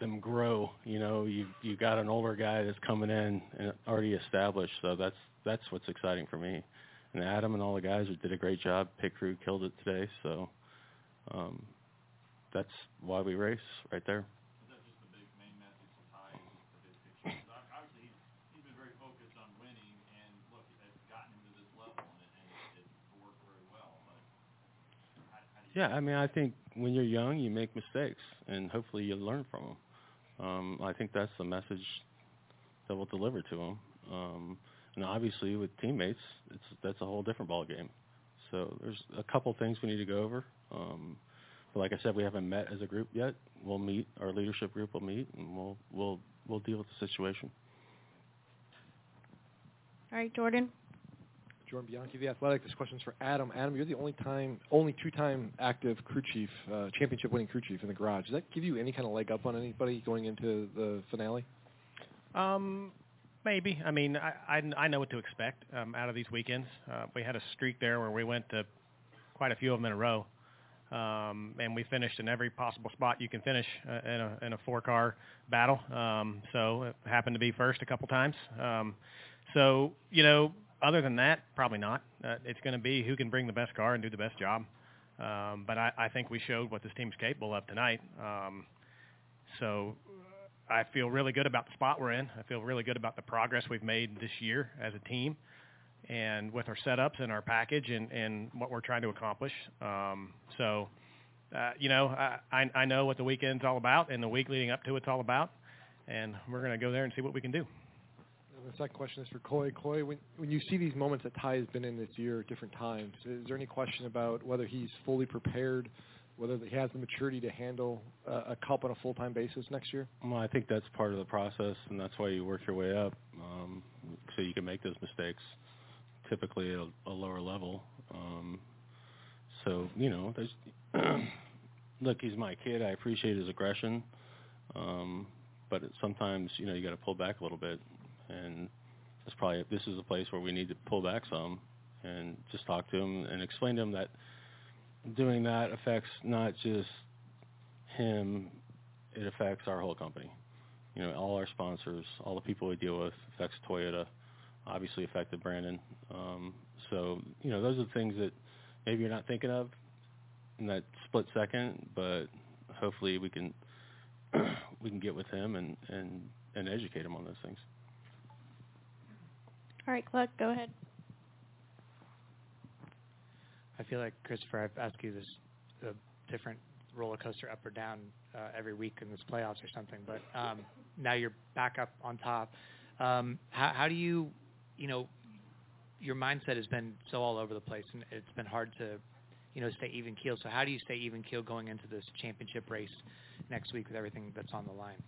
them grow. You know, you you got an older guy that's coming in and already established. So that's that's what's exciting for me. And Adam and all the guys did a great job. Pit crew killed it today. So um, that's why we race right there. Yeah, I mean, I think when you're young, you make mistakes, and hopefully you learn from them. Um, I think that's the message that we'll deliver to them. Um, and obviously, with teammates, it's that's a whole different ball game. So there's a couple things we need to go over. Um, but like I said, we haven't met as a group yet. We'll meet. Our leadership group will meet, and we'll we'll we'll deal with the situation. All right, Jordan. Jordan Bianchi, the Athletic. This question's for Adam. Adam, you're the only time, only two-time active crew chief, uh, championship-winning crew chief in the garage. Does that give you any kind of leg up on anybody going into the finale? Um, maybe. I mean, I I, I know what to expect um, out of these weekends. Uh, we had a streak there where we went to quite a few of them in a row, um, and we finished in every possible spot you can finish uh, in a in a four-car battle. Um, so it happened to be first a couple times. Um, so you know, other than that, probably not. Uh, it's going to be who can bring the best car and do the best job. Um, but I, I think we showed what this team's capable of tonight. Um, so I feel really good about the spot we're in. I feel really good about the progress we've made this year as a team and with our setups and our package and, and what we're trying to accomplish. Um, so, uh, you know, I, I know what the weekend's all about and the week leading up to it's all about, and we're going to go there and see what we can do. The second question is for Coy. Coy, when, when you see these moments that Ty has been in this year at different times, is there any question about whether he's fully prepared – whether he has the maturity to handle uh, a cup on a full-time basis next year? Well, I think that's part of the process, and that's why you work your way up, um, so you can make those mistakes, typically at a, a lower level. Um, so you know, there's look, he's my kid. I appreciate his aggression, um, but it, sometimes you know you got to pull back a little bit, and that's probably this is a place where we need to pull back some and just talk to him and explain to him that doing that affects not just him, it affects our whole company. You know, all our sponsors, all the people we deal with, affects Toyota, obviously affected Brandon. Um, so, you know, those are the things that maybe you're not thinking of in that split second, but hopefully we can we can get with him and, and, and educate him on those things. All right, Clark, go ahead. I feel like Christopher, I've asked you this a different roller coaster up or down uh, every week in this playoffs or something, but um, now you're back up on top. Um, how, how do you, you know, your mindset has been so all over the place, and it's been hard to, you know, stay even keel. So how do you stay even keel going into this championship race next week with everything that's on the line?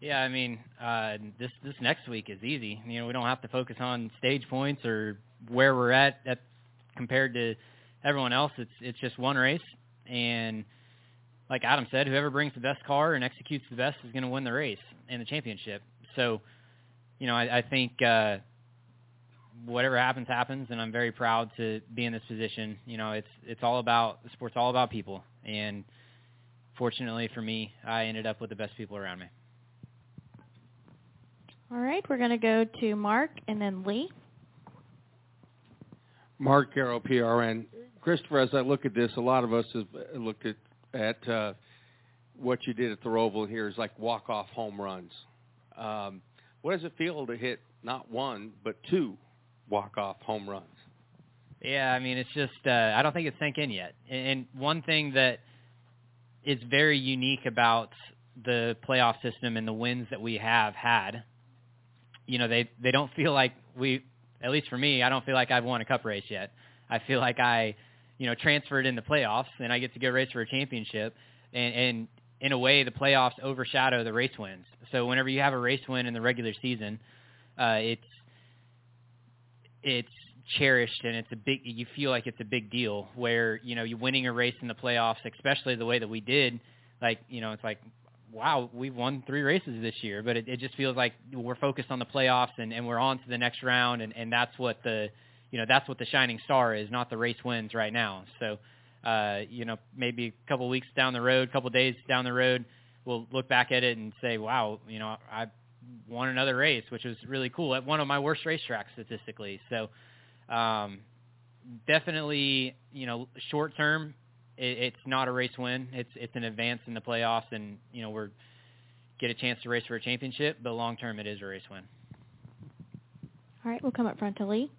Yeah, I mean, uh, this this next week is easy. You know, we don't have to focus on stage points or where we're at, at compared to everyone else. It's it's just one race, and like Adam said, whoever brings the best car and executes the best is going to win the race and the championship. So, you know, I, I think uh, whatever happens, happens, and I'm very proud to be in this position. You know, it's it's all about the sport's all about people, and fortunately for me, I ended up with the best people around me. All right, we're going to go to Mark and then Lee. Mark Garrow, PRN. Christopher, as I look at this, a lot of us have looked at at uh, what you did at the Roval here is like walk off home runs. Um, what does it feel to hit not one but two walk off home runs? Yeah, I mean it's just uh, I don't think it's sank in yet. And one thing that is very unique about the playoff system and the wins that we have had, you know, they they don't feel like we at least for me, I don't feel like I've won a cup race yet. I feel like I, you know, transferred in the playoffs and I get to go race for a championship. And, and in a way, the playoffs overshadow the race wins. So whenever you have a race win in the regular season, uh, it's it's cherished and it's a big. You feel like it's a big deal. Where you know you winning a race in the playoffs, especially the way that we did, like you know, it's like wow, we've won three races this year, but it, it just feels like we're focused on the playoffs and, and we're on to the next round, and, and that's what the you know that's what the shining star is, not the race wins right now. So, uh, you know, maybe a couple weeks down the road, a couple days down the road, we'll look back at it and say, wow, you know, I won another race, which was really cool at one of my worst racetracks statistically. So, um, definitely, you know, short term, it, it's not a race win. It's it's an advance in the playoffs, and you know we're get a chance to race for a championship. But long term, it is a race win. All right, we'll come up front to Lee.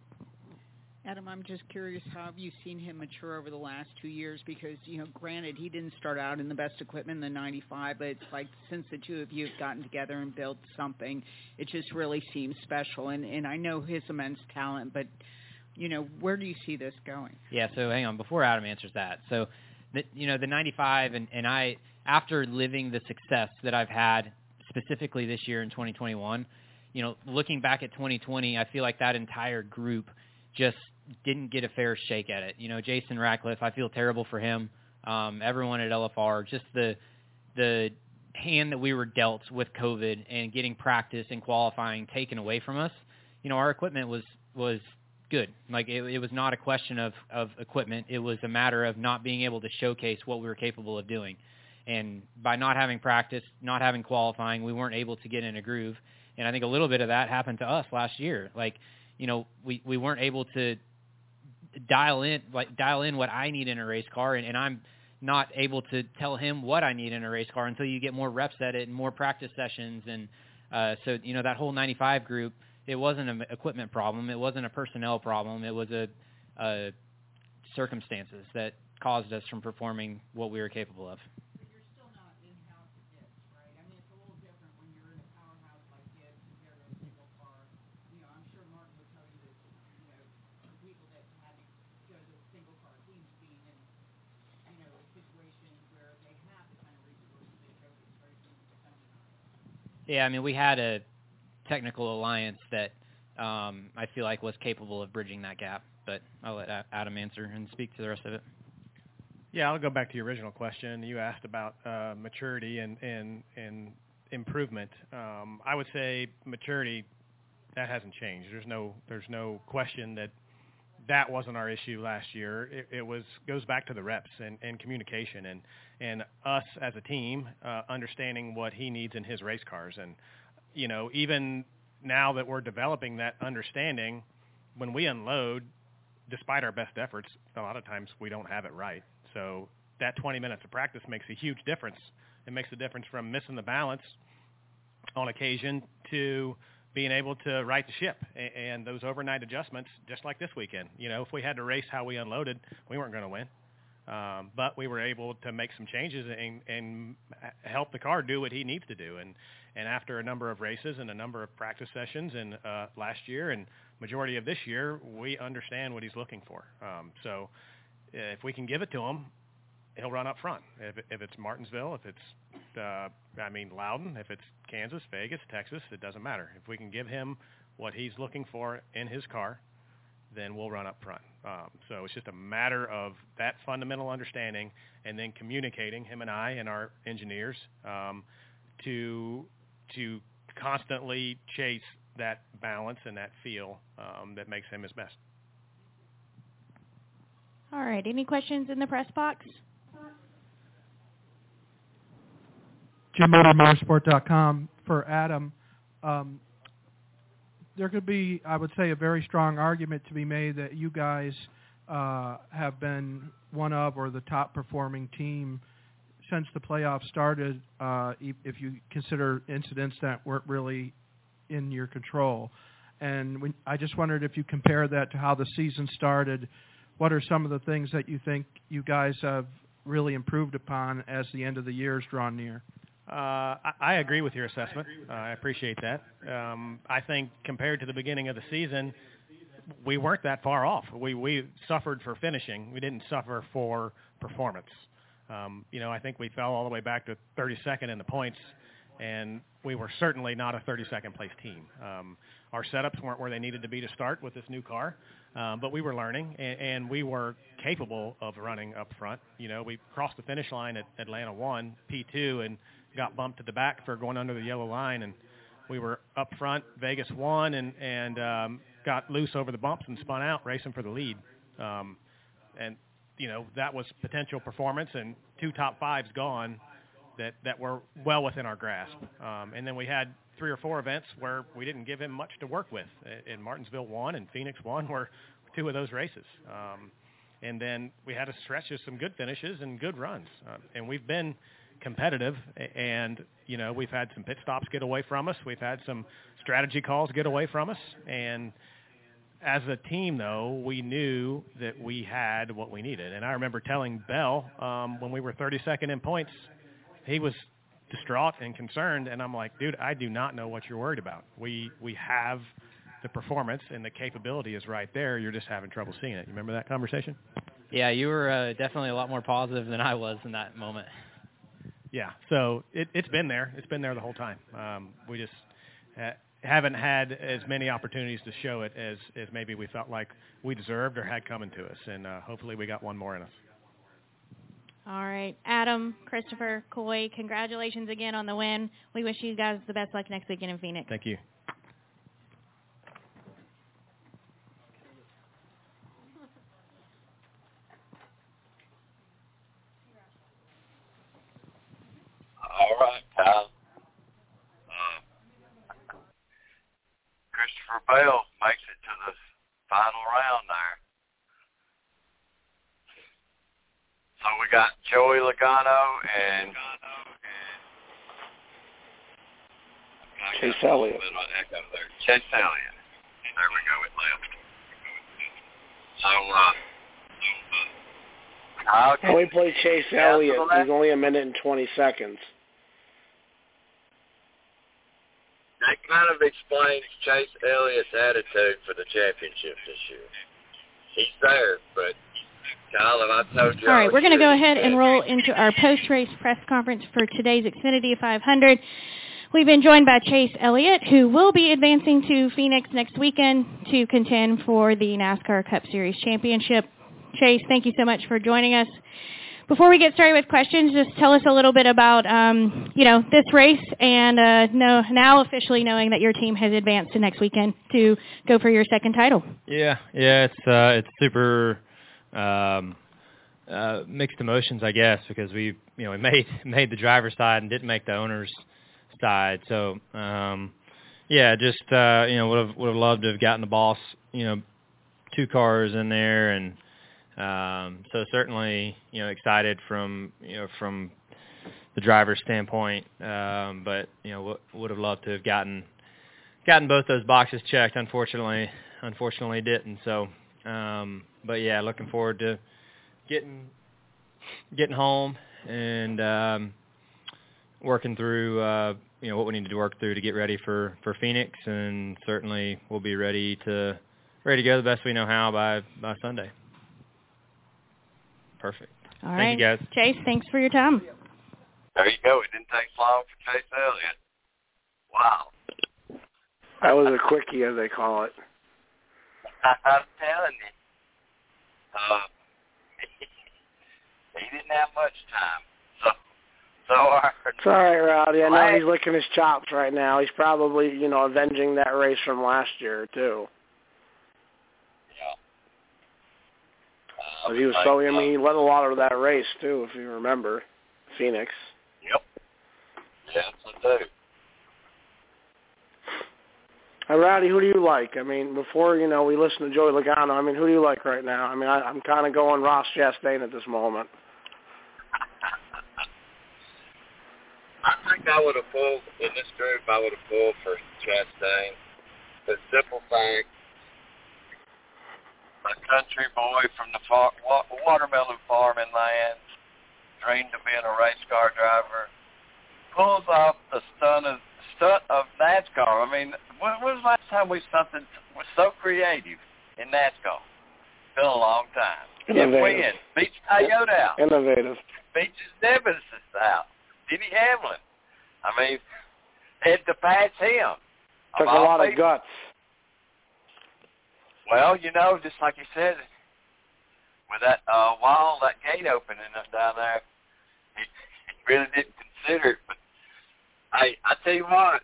Adam, I'm just curious how have you seen him mature over the last two years? Because you know, granted, he didn't start out in the best equipment in the '95, but it's like since the two of you have gotten together and built something, it just really seems special. And and I know his immense talent, but you know, where do you see this going? Yeah. So hang on, before Adam answers that, so you know the 95 and, and I after living the success that I've had specifically this year in 2021, you know, looking back at 2020, I feel like that entire group just didn't get a fair shake at it. You know, Jason Ratcliff, I feel terrible for him. Um, everyone at LFR, just the the hand that we were dealt with COVID and getting practice and qualifying taken away from us. You know, our equipment was was good. Like it, it was not a question of of equipment. It was a matter of not being able to showcase what we were capable of doing. And by not having practice, not having qualifying, we weren't able to get in a groove. And I think a little bit of that happened to us last year. Like, you know, we we weren't able to dial in like dial in what I need in a race car, and, and I'm not able to tell him what I need in a race car until you get more reps at it and more practice sessions. And uh, so, you know, that whole 95 group it wasn't an equipment problem. It wasn't a personnel problem. It was a, a circumstances that caused us from performing what we were capable of. Yeah, I mean, we had a technical alliance that um, I feel like was capable of bridging that gap. But I'll let Adam answer and speak to the rest of it. Yeah, I'll go back to your original question. You asked about uh, maturity and and and improvement. Um, I would say maturity that hasn't changed. There's no there's no question that that wasn't our issue last year. It, it was goes back to the reps and, and communication and and us as a team uh, understanding what he needs in his race cars and you know, even now that we're developing that understanding, when we unload, despite our best efforts, a lot of times we don't have it right. So that 20 minutes of practice makes a huge difference. It makes a difference from missing the balance on occasion to being able to right the ship and, those overnight adjustments, just like this weekend. You know, if we had to race how we unloaded, we weren't going to win. Um, but we were able to make some changes and, and help the car do what he needs to do. And and after a number of races and a number of practice sessions and uh, last year and majority of this year, we understand what he's looking for. Um, so if we can give it to him, he'll run up front. If, if it's Martinsville, if it's, uh, I mean, Loudon, if it's Kansas, Vegas, Texas, it doesn't matter. If we can give him what he's looking for in his car, then we'll run up front. Um, so it's just a matter of that fundamental understanding and then communicating him and I and our engineers um, to to constantly chase that balance and that feel um, that makes him his best. All right. Any questions in the press box? Jim Motor Motorsport.com for Adam. Um, there could be, I would say, a very strong argument to be made that you guys uh, have been one of or the top performing team since the playoffs started, uh, if you consider incidents that weren't really in your control. And when, I just wondered if you compare that to how the season started, what are some of the things that you think you guys have really improved upon as the end of the year is drawn near? Uh, I, I agree with your assessment. Uh, I appreciate that. Um, I think compared to the beginning of the season, we weren't that far off. We we suffered for finishing. We didn't suffer for performance. Um, you know, I think we fell all the way back to 32nd in the points, and we were certainly not a 32nd place team. Um, our setups weren't where they needed to be to start with this new car, um, but we were learning, and, and we were capable of running up front. You know, we crossed the finish line at Atlanta 1, P2, and got bumped to the back for going under the yellow line, and we were up front, Vegas 1, and, and um, got loose over the bumps and spun out, racing for the lead. Um, and you know that was potential performance and two top fives gone that that were well within our grasp. Um, and then we had three or four events where we didn't give him much to work with. In Martinsville one and Phoenix one were two of those races. Um, and then we had a stretch of some good finishes and good runs. Uh, and we've been competitive and you know we've had some pit stops get away from us we've had some strategy calls get away from us and as a team, though, we knew that we had what we needed. And I remember telling Bell um, when we were 32nd in points, he was distraught and concerned. And I'm like, dude, I do not know what you're worried about. We we have the performance and the capability is right there. You're just having trouble seeing it. You remember that conversation? Yeah, you were uh, definitely a lot more positive than I was in that moment. Yeah, so it, it's been there. It's been there the whole time. Um, we just uh, haven't had as many opportunities to show it as, as maybe we felt like we deserved or had coming to us. And uh, hopefully we got one more in us. All right. Adam, Christopher, Coy, congratulations again on the win. We wish you guys the best luck next weekend in Phoenix. Thank you. All right, Kyle. Christopher Bell makes it to the final round there. So we got Joey Logano and Chase Elliott. Chase Elliott. There we go. It left. So, uh, Kyle, When we played Chase Elliott, it was only a minute and 20 seconds. that kind of explains Chase Elliott's attitude for the championship this year. He's there, but Kyle, I told you. All right, we're going to go ahead and roll into our post-race press conference for today's Xfinity 500. We've been joined by Chase Elliott, who will be advancing to Phoenix next weekend to contend for the NASCAR Cup Series Championship. Chase, thank you so much for joining us. Before we get started with questions, just tell us a little bit about, um, you know, this race and uh, know, now officially knowing that your team has advanced to next weekend to go for your second title. Yeah, yeah, it's uh, it's super um, uh, mixed emotions, I guess, because we, you know, we made made the driver's side and didn't make the owner's side. So, um, yeah, just uh, you know, would have would have loved to have gotten the boss, you know, two cars in there and um, so certainly, you know, excited from you know from the driver's standpoint, um, but you know, w- would have loved to have gotten gotten both those boxes checked. Unfortunately, unfortunately didn't. So, um, but yeah, looking forward to getting getting home and um, working through uh, you know what we need to work through to get ready for for Phoenix, and certainly we'll be ready to ready to go the best we know how by by Sunday. Perfect. All Thank right, you guys. Chase. Thanks for your time. There you go. It didn't take long for Chase Elliott. Wow. That was a quickie, as they call it. I'm telling you. Uh, he didn't have much time. So, so our It's all right, Rowdy. I know he's licking his chops right now. He's probably, you know, avenging that race from last year too. Uh, 'Cause he was so. I mean, he led a lot of that race too, if you remember, Phoenix. Yep. Yes, I do. Hey, Rowdy, who do you like? I mean, before you know, we listen to Joey Logano. I mean, who do you like right now? I mean, I, I'm kind of going Ross Chastain at this moment. I think I would have pulled in this group. I would have pulled for Chastain. The simple fact, a country boy from the far, wa- watermelon farming land, dreamed of being a race car driver, pulls off the stunt of stunt of NASCAR. I mean, when, when was the last time we something was so creative in NASCAR? Been a long time. Innovative. win, beats Toyota out Innovative. beats nemesis out. Denny Hamlin. I mean, had to pass him. Took a lot of people. guts. Well, you know, just like you said, with that uh, wall, that gate opening up down there, he, he really didn't consider it. But I, I tell you what,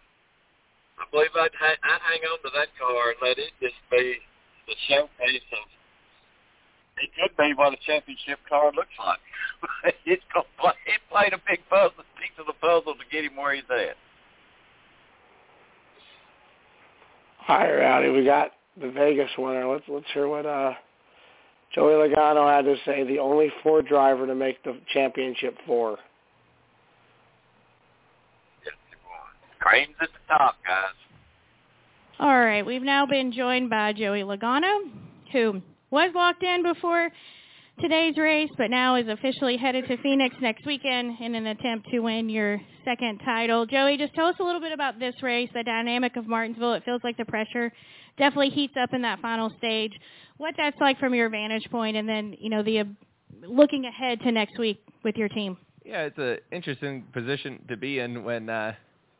I believe I'd, ha- I'd hang on to that car and let it just be the showcase of. It could be what a championship car looks like. it's gonna play. It played a big puzzle, piece of the puzzle to get him where he's at. All right, Rowdy, we got the Vegas winner. Let's let's hear what uh, Joey Logano had to say. The only Ford driver to make the championship four. Crane's at the top, guys. All right, we've now been joined by Joey Logano, who was locked in before today's race, but now is officially headed to Phoenix next weekend in an attempt to win your second title. Joey, just tell us a little bit about this race, the dynamic of Martinsville. It feels like the pressure definitely heats up in that final stage. What that's like from your vantage point, and then you know the uh, looking ahead to next week with your team. Yeah, it's a interesting position to be in when uh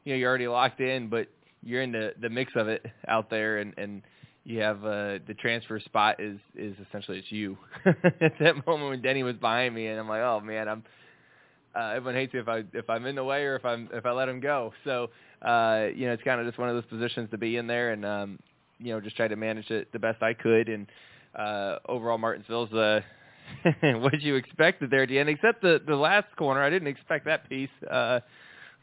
you know you're already locked in, but you're in the the mix of it out there, and and you have uh the transfer spot is is essentially it's you. At that moment when Denny was behind me, and I'm like, oh man, I'm. Uh, everyone hates me if I if I'm in the way or if I'm if I let him go. So uh, you know, it's kind of just one of those positions to be in there, and um, you know, just try to manage it the best I could. And uh, overall, Martinsville's uh, what you expected there at the end, except the the last corner. I didn't expect that piece. Uh,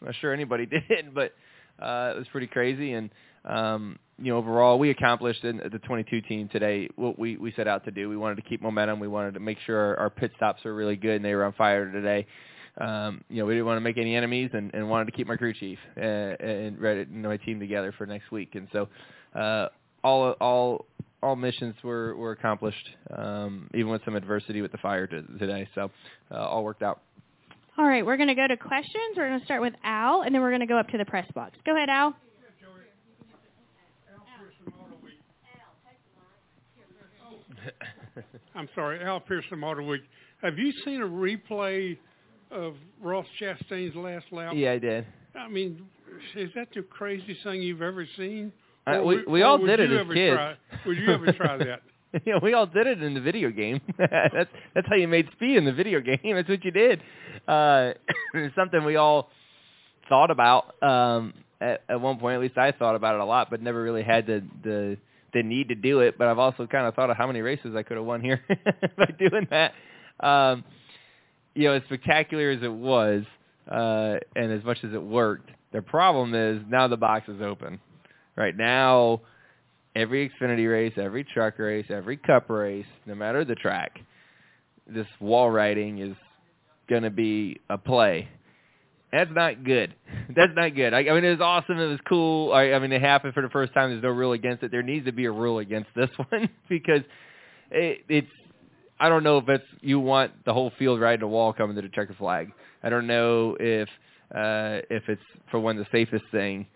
I'm not sure anybody did, but uh, it was pretty crazy. And um, you know, overall, we accomplished in the 22 team today what we we set out to do. We wanted to keep momentum. We wanted to make sure our, our pit stops were really good and they were on fire today. Um, you know, we didn't want to make any enemies and, and wanted to keep my crew chief uh, and ready you know, my team together for next week. And so, uh, all all all missions were were accomplished, um, even with some adversity with the fire to, today. So, uh, all worked out. All right, we're going to go to questions. We're going to start with Al, and then we're going to go up to the press box. Go ahead, Al. I'm sorry, Al Pearson Motor Week. Have you seen a replay of Ross Chastain's last lap? Yeah, I did. I mean, is that the craziest thing you've ever seen? Uh, we we all did it as kids. Try, would you ever try that? yeah, we all did it in the video game. that's that's how you made speed in the video game. That's what you did. Uh, it's something we all thought about um, at, at one point. At least I thought about it a lot, but never really had the the the need to do it. But I've also kind of thought of how many races I could have won here by doing that. Um, you know, as spectacular as it was, uh, and as much as it worked, the problem is now the box is open. Right now, every Xfinity race, every truck race, every Cup race, no matter the track, this wall riding is going to be a play. That's not good. That's not good. I, I mean, it was awesome. It was cool. I, I mean, it happened for the first time. There's no rule against it. There needs to be a rule against this one because it, it's. I don't know if it's you want the whole field riding a wall coming to the checker flag. I don't know if uh, if it's for one the safest thing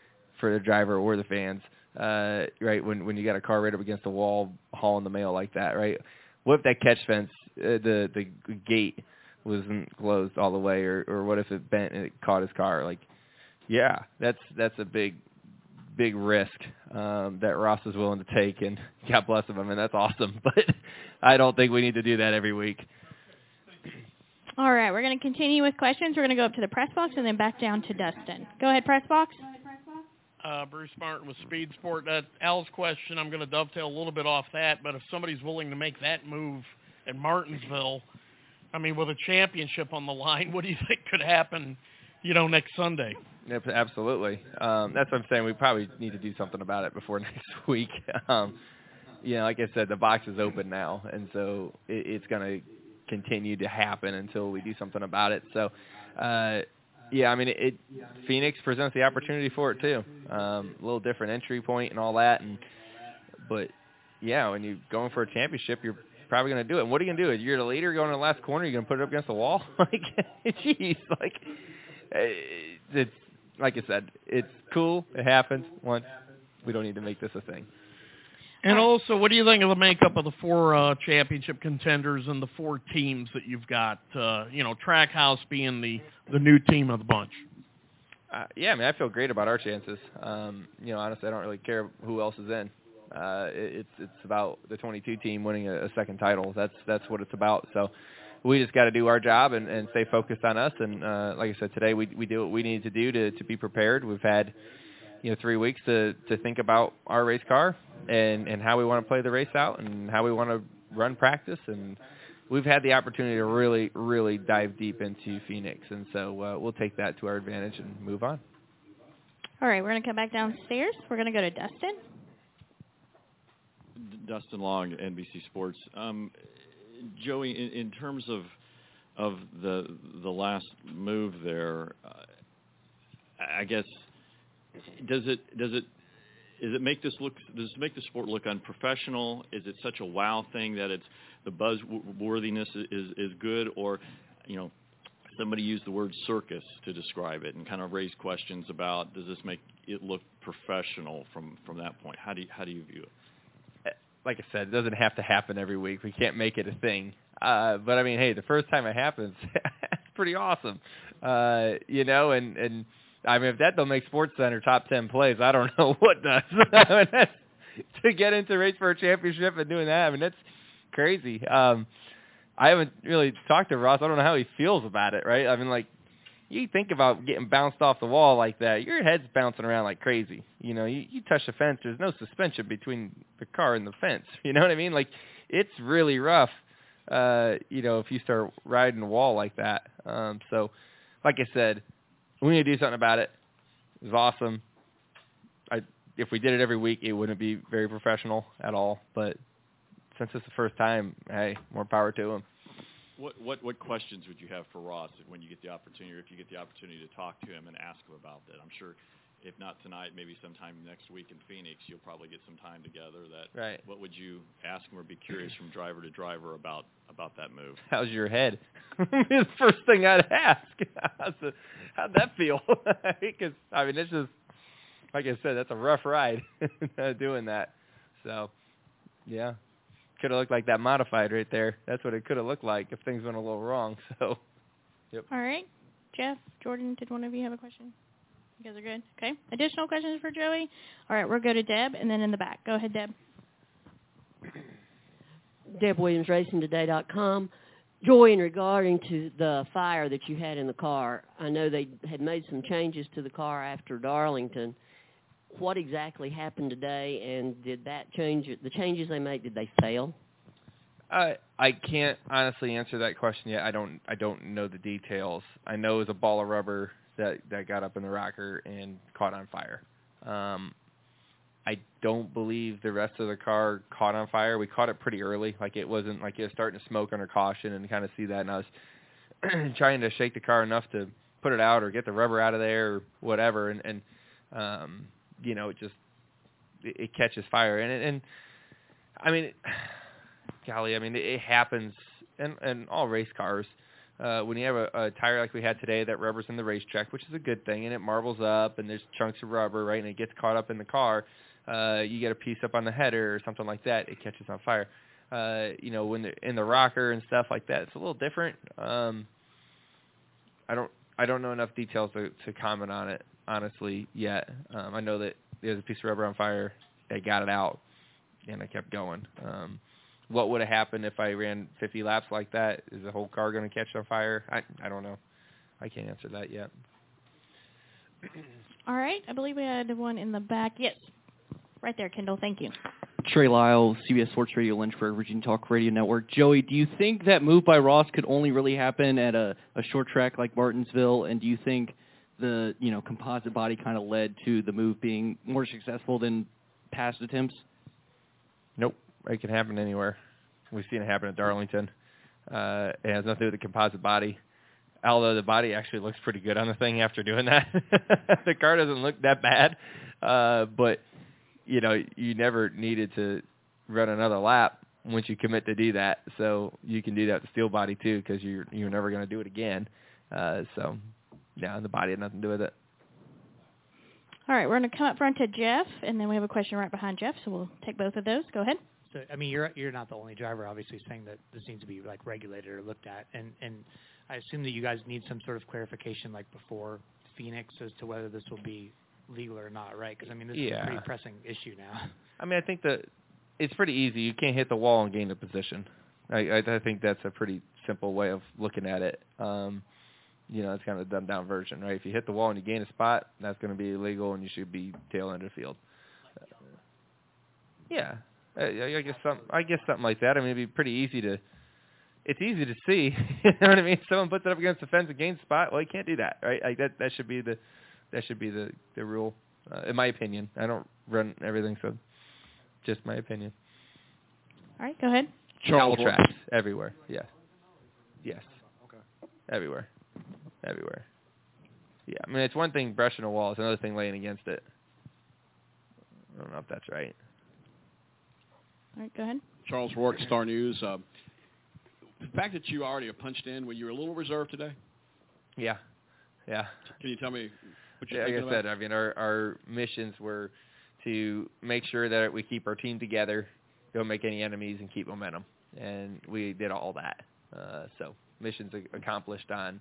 for the driver or the fans. Uh, right when when you got a car right up against the wall hauling the mail like that, right? What if that catch fence, uh, the the gate wasn't closed all the way, or or what if it bent and it caught his car? Like, yeah, that's that's a big big risk um, that Ross is willing to take, and God bless him. I mean, that's awesome, but I don't think we need to do that every week. All right, we're going to continue with questions. We're going to go up to the press box and then back down to Dustin. Go ahead, press box. Uh, Bruce Martin with Speed Sport. Uh, Al's question, I'm going to dovetail a little bit off that, but if somebody's willing to make that move at Martinsville, I mean, with a championship on the line, what do you think could happen, you know, next Sunday? Yep, absolutely. Um, that's what I'm saying. We probably need to do something about it before next week. Um, you know, like I said, the box is open now, and so it, it's going to continue to happen until we do something about it. So, uh, yeah, I mean, it, it Phoenix presents the opportunity for it too. Um, a little different entry point and all that, and but yeah, when you're going for a championship, you're probably going to do it. And what are you going to do? You're the leader going to the last corner. You're going to put it up against the wall? like, jeez, like it's like I said, it's cool. It happens once. We don't need to make this a thing. And also, what do you think of the makeup of the four uh, championship contenders and the four teams that you've got? Uh, you know, Trackhouse being the the new team of the bunch. Uh, yeah, I mean, I feel great about our chances. Um, you know, honestly, I don't really care who else is in. Uh, it, it's it's about the 22 team winning a, a second title. That's that's what it's about. So we just got to do our job and, and stay focused on us. And uh, like I said, today we we do what we need to do to to be prepared. We've had you know three weeks to to think about our race car and and how we want to play the race out and how we want to run practice and we've had the opportunity to really really dive deep into Phoenix and so uh, we'll take that to our advantage and move on. All right, we're going to come back downstairs. We're going to go to Dustin. Dustin Long, NBC Sports. Um, Joey, in, in, terms of of the the last move there, uh, I guess does it does it does it make this look does it make the sport look unprofessional? Is it such a wow thing that it's the buzz worthiness is is good, or you know somebody used the word circus to describe it and kind of raise questions about does this make it look professional from from that point? How do you, how do you view it? Like I said, it doesn't have to happen every week. We can't make it a thing. Uh, but I mean, hey, the first time it happens, it's pretty awesome. Uh, you know, and and I mean, if that don't make Sports Center top ten plays, I don't know what does. I mean, that's, to get into race for a championship and doing that, I mean, that's crazy. Um, I haven't really talked to Ross. I don't know how he feels about it. Right? I mean, like you think about getting bounced off the wall like that, your head's bouncing around like crazy. You know, you, you touch the fence, there's no suspension between the car and the fence. You know what I mean? Like it's really rough. Uh, you know, if you start riding the wall like that. Um, so, like I said, we need to do something about it. It was awesome. I if we did it every week, it wouldn't be very professional at all. But since it's the first time, hey, more power to him. What what what questions would you have for Ross when you get the opportunity, or if you get the opportunity to talk to him and ask him about that? I'm sure, if not tonight, maybe sometime next week in Phoenix, you'll probably get some time together. That right. What would you ask him or be curious from driver to driver about about that move? How's your head? the first thing I'd ask. How's the, how'd that feel? Because I mean, it's just like I said, that's a rough ride doing that. So, yeah, could have looked like that modified right there. That's what it could have looked like if things went a little wrong. So, yep. All right, Jeff, Jordan, did one of you have a question? You guys are good. Okay. Additional questions for Joey? All right, we'll go to Deb and then in the back. Go ahead, Deb. Deb Williams, RacingToday.com. Joy, in regarding to the fire that you had in the car, I know they had made some changes to the car after Darlington. What exactly happened today, and did that change the changes they made? Did they fail? I I can't honestly answer that question yet. I don't I don't know the details. I know it was a ball of rubber that that got up in the rocker and caught on fire. Um, I don't believe the rest of the car caught on fire. We caught it pretty early. Like it wasn't like it was starting to smoke under caution and kind of see that. And I was trying to shake the car enough to put it out or get the rubber out of there or whatever, and and um, you know, it just it, it catches fire, and and I mean, golly, I mean, it, it happens in in all race cars. Uh, when you have a, a tire like we had today that rubber's in the racetrack, which is a good thing, and it marbles up, and there's chunks of rubber, right, and it gets caught up in the car. Uh, you get a piece up on the header or something like that, it catches on fire. Uh, you know, when they're in the rocker and stuff like that, it's a little different. Um, I don't I don't know enough details to, to comment on it honestly yet. Um, I know that there's a piece of rubber on fire. I got it out, and I kept going. Um, what would have happened if I ran 50 laps like that? Is the whole car going to catch on fire? I I don't know. I can't answer that yet. All right. I believe we had one in the back. Yes. Right there, Kendall. Thank you. Trey Lyle, CBS Sports Radio, Lynchburg, Virginia Talk Radio Network. Joey, do you think that move by Ross could only really happen at a, a short track like Martinsville? And do you think the you know composite body kind of led to the move being more successful than past attempts? Nope. It can happen anywhere. We've seen it happen at Darlington. Uh, it has nothing to do with the composite body. Although the body actually looks pretty good on the thing after doing that. the car doesn't look that bad. Uh, but you know, you never needed to run another lap once you commit to do that. So you can do that with steel body too, because you're you're never going to do it again. Uh, so yeah, the body had nothing to do with it. All right, we're going to come up front to Jeff, and then we have a question right behind Jeff, so we'll take both of those. Go ahead. So I mean, you're you're not the only driver, obviously, saying that this needs to be like regulated or looked at, and and I assume that you guys need some sort of clarification, like before Phoenix, as to whether this will be legal or not, right? Because I mean, this is a pretty pressing issue now. I mean, I think that it's pretty easy. You can't hit the wall and gain a position. I, I, I think that's a pretty simple way of looking at it. Um, you know, it's kind of a dumbed down version, right? If you hit the wall and you gain a spot, that's going to be illegal, and you should be tail end of the field. Yeah, I, I guess some. I guess something like that. I mean, it'd be pretty easy to. It's easy to see. you know what I mean? Someone puts it up against the fence and gains spot. Well, you can't do that, right? Like that. That should be the. That should be the the rule, uh, in my opinion. I don't run everything, so just my opinion. All right, go ahead. Charles tracks everywhere. Yes. Yes. Okay. Everywhere. Everywhere. Yeah, I mean it's one thing brushing a wall, it's another thing laying against it. I don't know if that's right. All right, go ahead. Charles Rourke, Star News. Uh, the fact that you already have punched in, were you a little reserved today? Yeah. Yeah. Can you tell me what you're Yeah, like thinking I said, about? I mean our our missions were to make sure that we keep our team together, don't make any enemies, and keep momentum. And we did all that. Uh, so missions accomplished on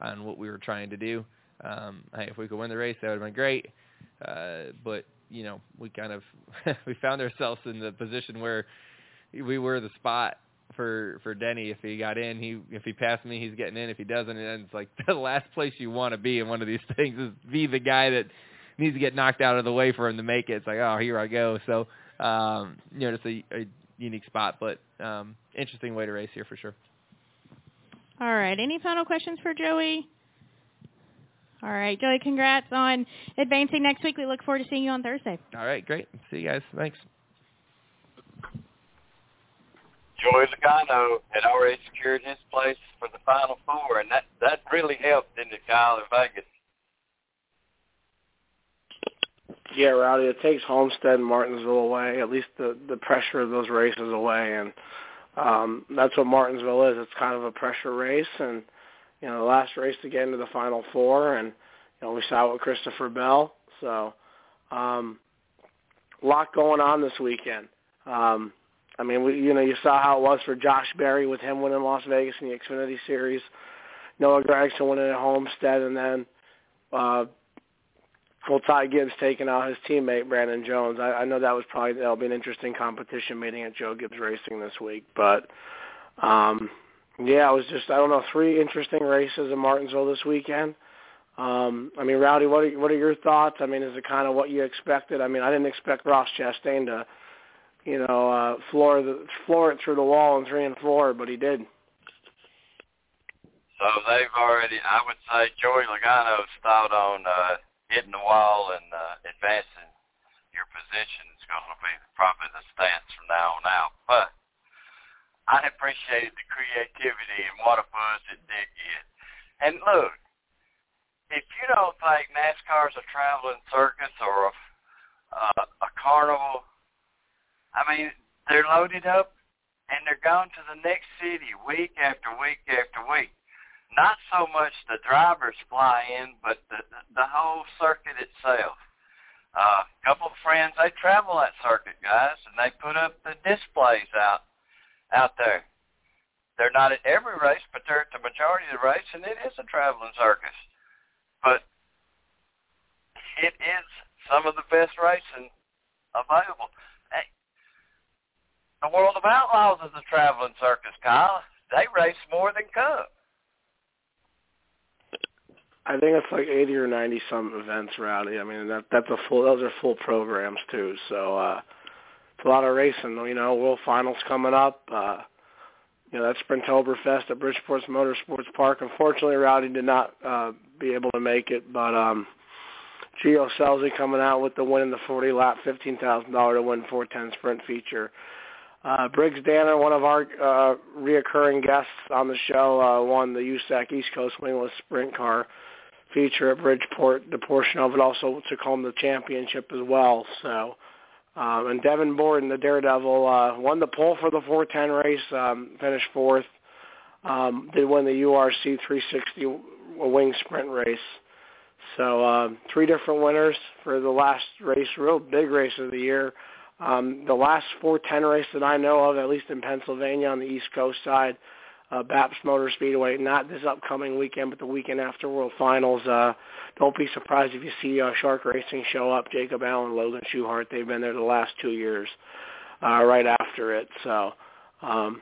on what we were trying to do. Um, hey, if we could win the race, that would have been great. Uh, but you know, we kind of we found ourselves in the position where we were the spot for for Denny. If he got in, he if he passed me, he's getting in. If he doesn't, and it's like the last place you want to be in one of these things is be the guy that needs to get knocked out of the way for him to make it. It's like, oh, here I go. So, um, you know, it's a, a unique spot, but um, interesting way to race here for sure. All right. Any final questions for Joey? All right, Joey. Congrats on advancing next week. We look forward to seeing you on Thursday. All right, great. See you guys. Thanks. Joey Logano had already secured his place for the Final Four, and that that really helped, didn't it, Kyle, in Vegas? Yeah, Rowdy, it takes Homestead and Martinsville away, at least the the pressure of those races away, and um, that's what Martinsville is. It's kind of a pressure race, and you know the last race to get into the Final Four, and you know we saw it with Christopher Bell. So, um, a lot going on this weekend. Um, I mean, we you know you saw how it was for Josh Berry with him winning Las Vegas in the Xfinity Series, Noah Gragson winning at Homestead, and then uh, well, Ty Gibbs taking out his teammate Brandon Jones. I, I know that was probably that'll be an interesting competition meeting at Joe Gibbs Racing this week. But um, yeah, it was just I don't know three interesting races in Martinsville this weekend. Um, I mean, Rowdy, what are what are your thoughts? I mean, is it kind of what you expected? I mean, I didn't expect Ross Chastain to, you know, uh, floor the floor it through the wall in three and four, but he did. So they've already, I would say, Joey Logano's thought on uh, hitting the wall and uh, advancing your position is going to be probably the stance from now on out. But I appreciated the creativity and what a buzz it did get. And look, if you don't think NASCAR's a traveling circus or a uh, a carnival, I mean, they're loaded up and they're going to the next city week after week after week. Not so much the drivers fly in, but the the whole circuit itself. Uh, a couple of friends, they travel that circuit, guys, and they put up the displays out out there. They're not at every race, but they're at the majority of the race, and it is a traveling circus. But it is some of the best racing available. Hey, the World of Outlaws is a traveling circus, Kyle. They race more than Cup. I think it's like eighty or ninety some events, Rowdy. I mean that that's a full those are full programs too. So uh a lot of racing. You know, World Finals coming up. Uh you know, that's Sprintoberfest at Bridgeport's Motorsports Park. Unfortunately Rowdy did not uh be able to make it, but um Gio Scelzi coming out with the win in the forty lap, fifteen thousand dollar to win four ten sprint feature. Uh, Briggs Danner, one of our uh, reoccurring guests on the show, uh, won the USAC East Coast Wingless Sprint Car feature at Bridgeport, the portion of it also took home the championship as well. So, um, and Devon Borden, the Daredevil, uh, won the pole for the 410 race, um, finished fourth. Um, did win the URC 360 wing sprint race. So um, three different winners for the last race, real big race of the year. Um, the last 410 race that I know of, at least in Pennsylvania on the East Coast side, uh, BAPS Motor Speedway, not this upcoming weekend, but the weekend after World Finals. Uh, don't be surprised if you see uh, Shark Racing show up. Jacob Allen, Logan Schuchart, they've been there the last two years, uh, right after it. So, um,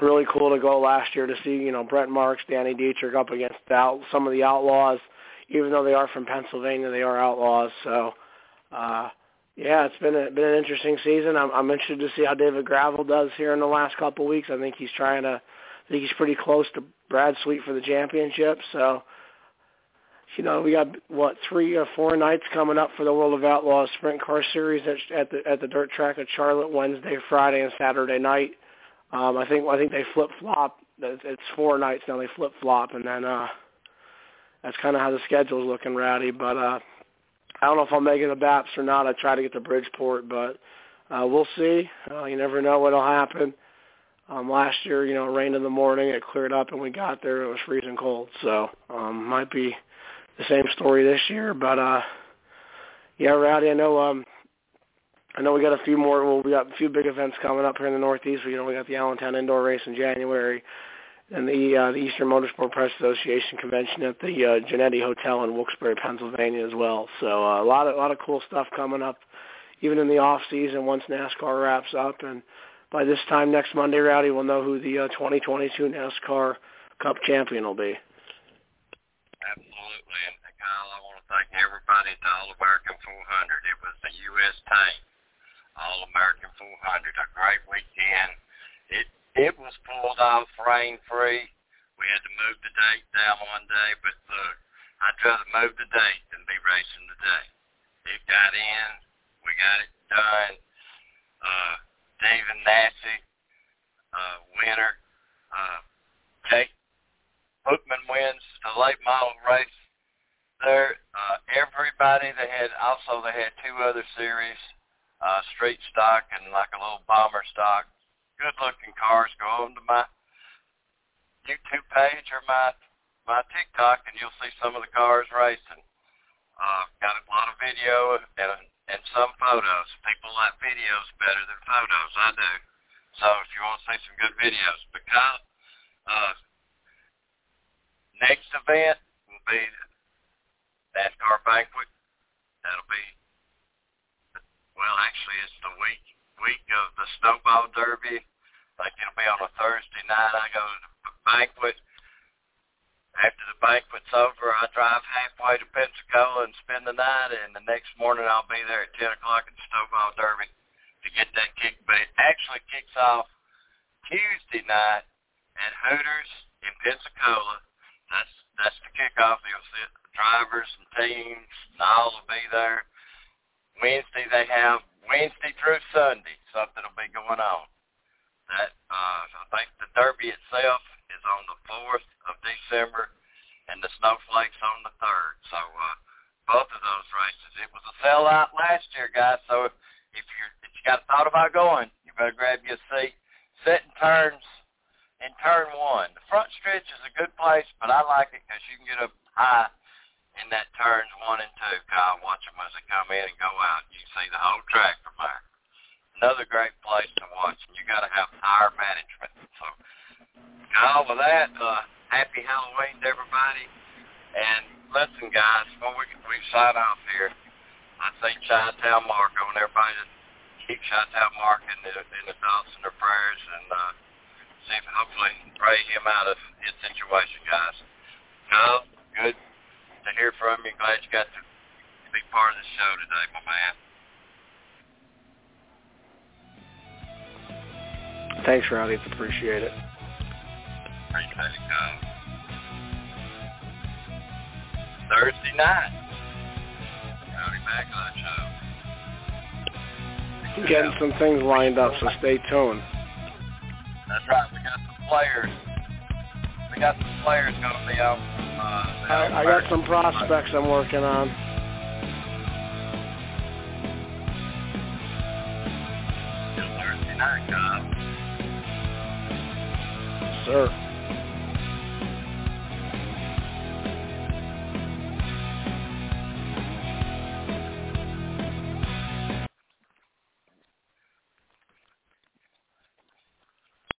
really cool to go last year to see, you know, Brent Marks, Danny Dietrich up against out, some of the Outlaws. Even though they are from Pennsylvania, they are Outlaws. So, uh, yeah, it's been a, been an interesting season. I'm, I'm interested to see how David Gravel does here in the last couple of weeks. I think he's trying to I think he's pretty close to Brad Sweet for the championship. So, you know, we got what three or four nights coming up for the World of Outlaws Sprint Car Series at, at the at the dirt track at Charlotte Wednesday, Friday, and Saturday night. Um, I think I think they flip flop. It's four nights now. They flip flop, and then uh, that's kind of how the schedule's looking, Rowdy. But uh, I don't know if make it to BAPS or not. I try to get to Bridgeport, but uh, we'll see. Uh, you never know what'll happen. Um, last year, you know, it rained in the morning, it cleared up, and we got there. It was freezing cold, so um, might be the same story this year. But uh, yeah, Rowdy, I know. Um, I know we got a few more. Well, we got a few big events coming up here in the Northeast. You know, we got the Allentown Indoor Race in January, and the uh, the Eastern Motorsport Press Association convention at the uh, Genetti Hotel in Wilkes-Barre, Pennsylvania, as well. So uh, a lot of a lot of cool stuff coming up, even in the off season once NASCAR wraps up and by this time next Monday, Rowdy, we'll know who the uh, 2022 NASCAR Cup champion will be. Absolutely. And Kyle, I want to thank everybody at the All-American 400. It was the U.S. tank All-American 400. A great weekend. It it was pulled off rain-free. We had to move the date down one day, but look, I'd rather move the date than be racing today. It got in. We got it done. Uh, David Massey, uh, winner. Uh, Jake Bookman wins the late model race there. Uh, everybody, they had, also they had two other series, uh, street stock and like a little bomber stock. Good looking cars. Go on to my YouTube page or my my TikTok and you'll see some of the cars racing. Uh, got a lot of video and and some photos. People like videos better than photos. I do. So if you want to see some good videos, because uh, next event will be NASCAR banquet. That'll be well, actually, it's the week week of the Snowball Derby. I think it'll be on a Thursday night. I go to the banquet after the banquet's over, I drive halfway to Pensacola and spend the night, and the next morning I'll be there at 10 o'clock at the Snowball Derby to get that kick. But it actually kicks off Tuesday night at Hooters in Pensacola. That's that's the kickoff. You'll see it. drivers and teams and all will be there. Wednesday they have Wednesday through Sunday something will be going on. That uh, I think the Derby itself is on the 4th of December, and the Snowflakes on the third. So uh, both of those races, it was a sellout last year, guys. So if, if you're if you got a thought about going, you better grab you a seat. Set in turns in turn one. The front stretch is a good place, but I like it because you can get up high in that turns one and two. Kyle, watch them as they come in and go out. You can see the whole track from there. Another great place to watch, and you got to have tire management. So, Kyle, with that, uh, happy Halloween to everybody. And listen, guys, before we we sign off here, I think Chi-Town Mark. I want everybody to keep Chi-Town Mark in the in the thoughts and their prayers, and uh, see if hopefully pray him out of his situation, guys. Kyle, good to hear from you. Glad you got to be part of the show today, my man. Thanks, Rowdy. Appreciate it. Appreciate it, Kyle. Thursday night. Rowdy Maglite Show. Getting some things lined up, so stay tuned. That's right. We got some players. We got some players going to be out. Uh, I, I got some prospects I'm working on. Thursday night, Kyle. Sir.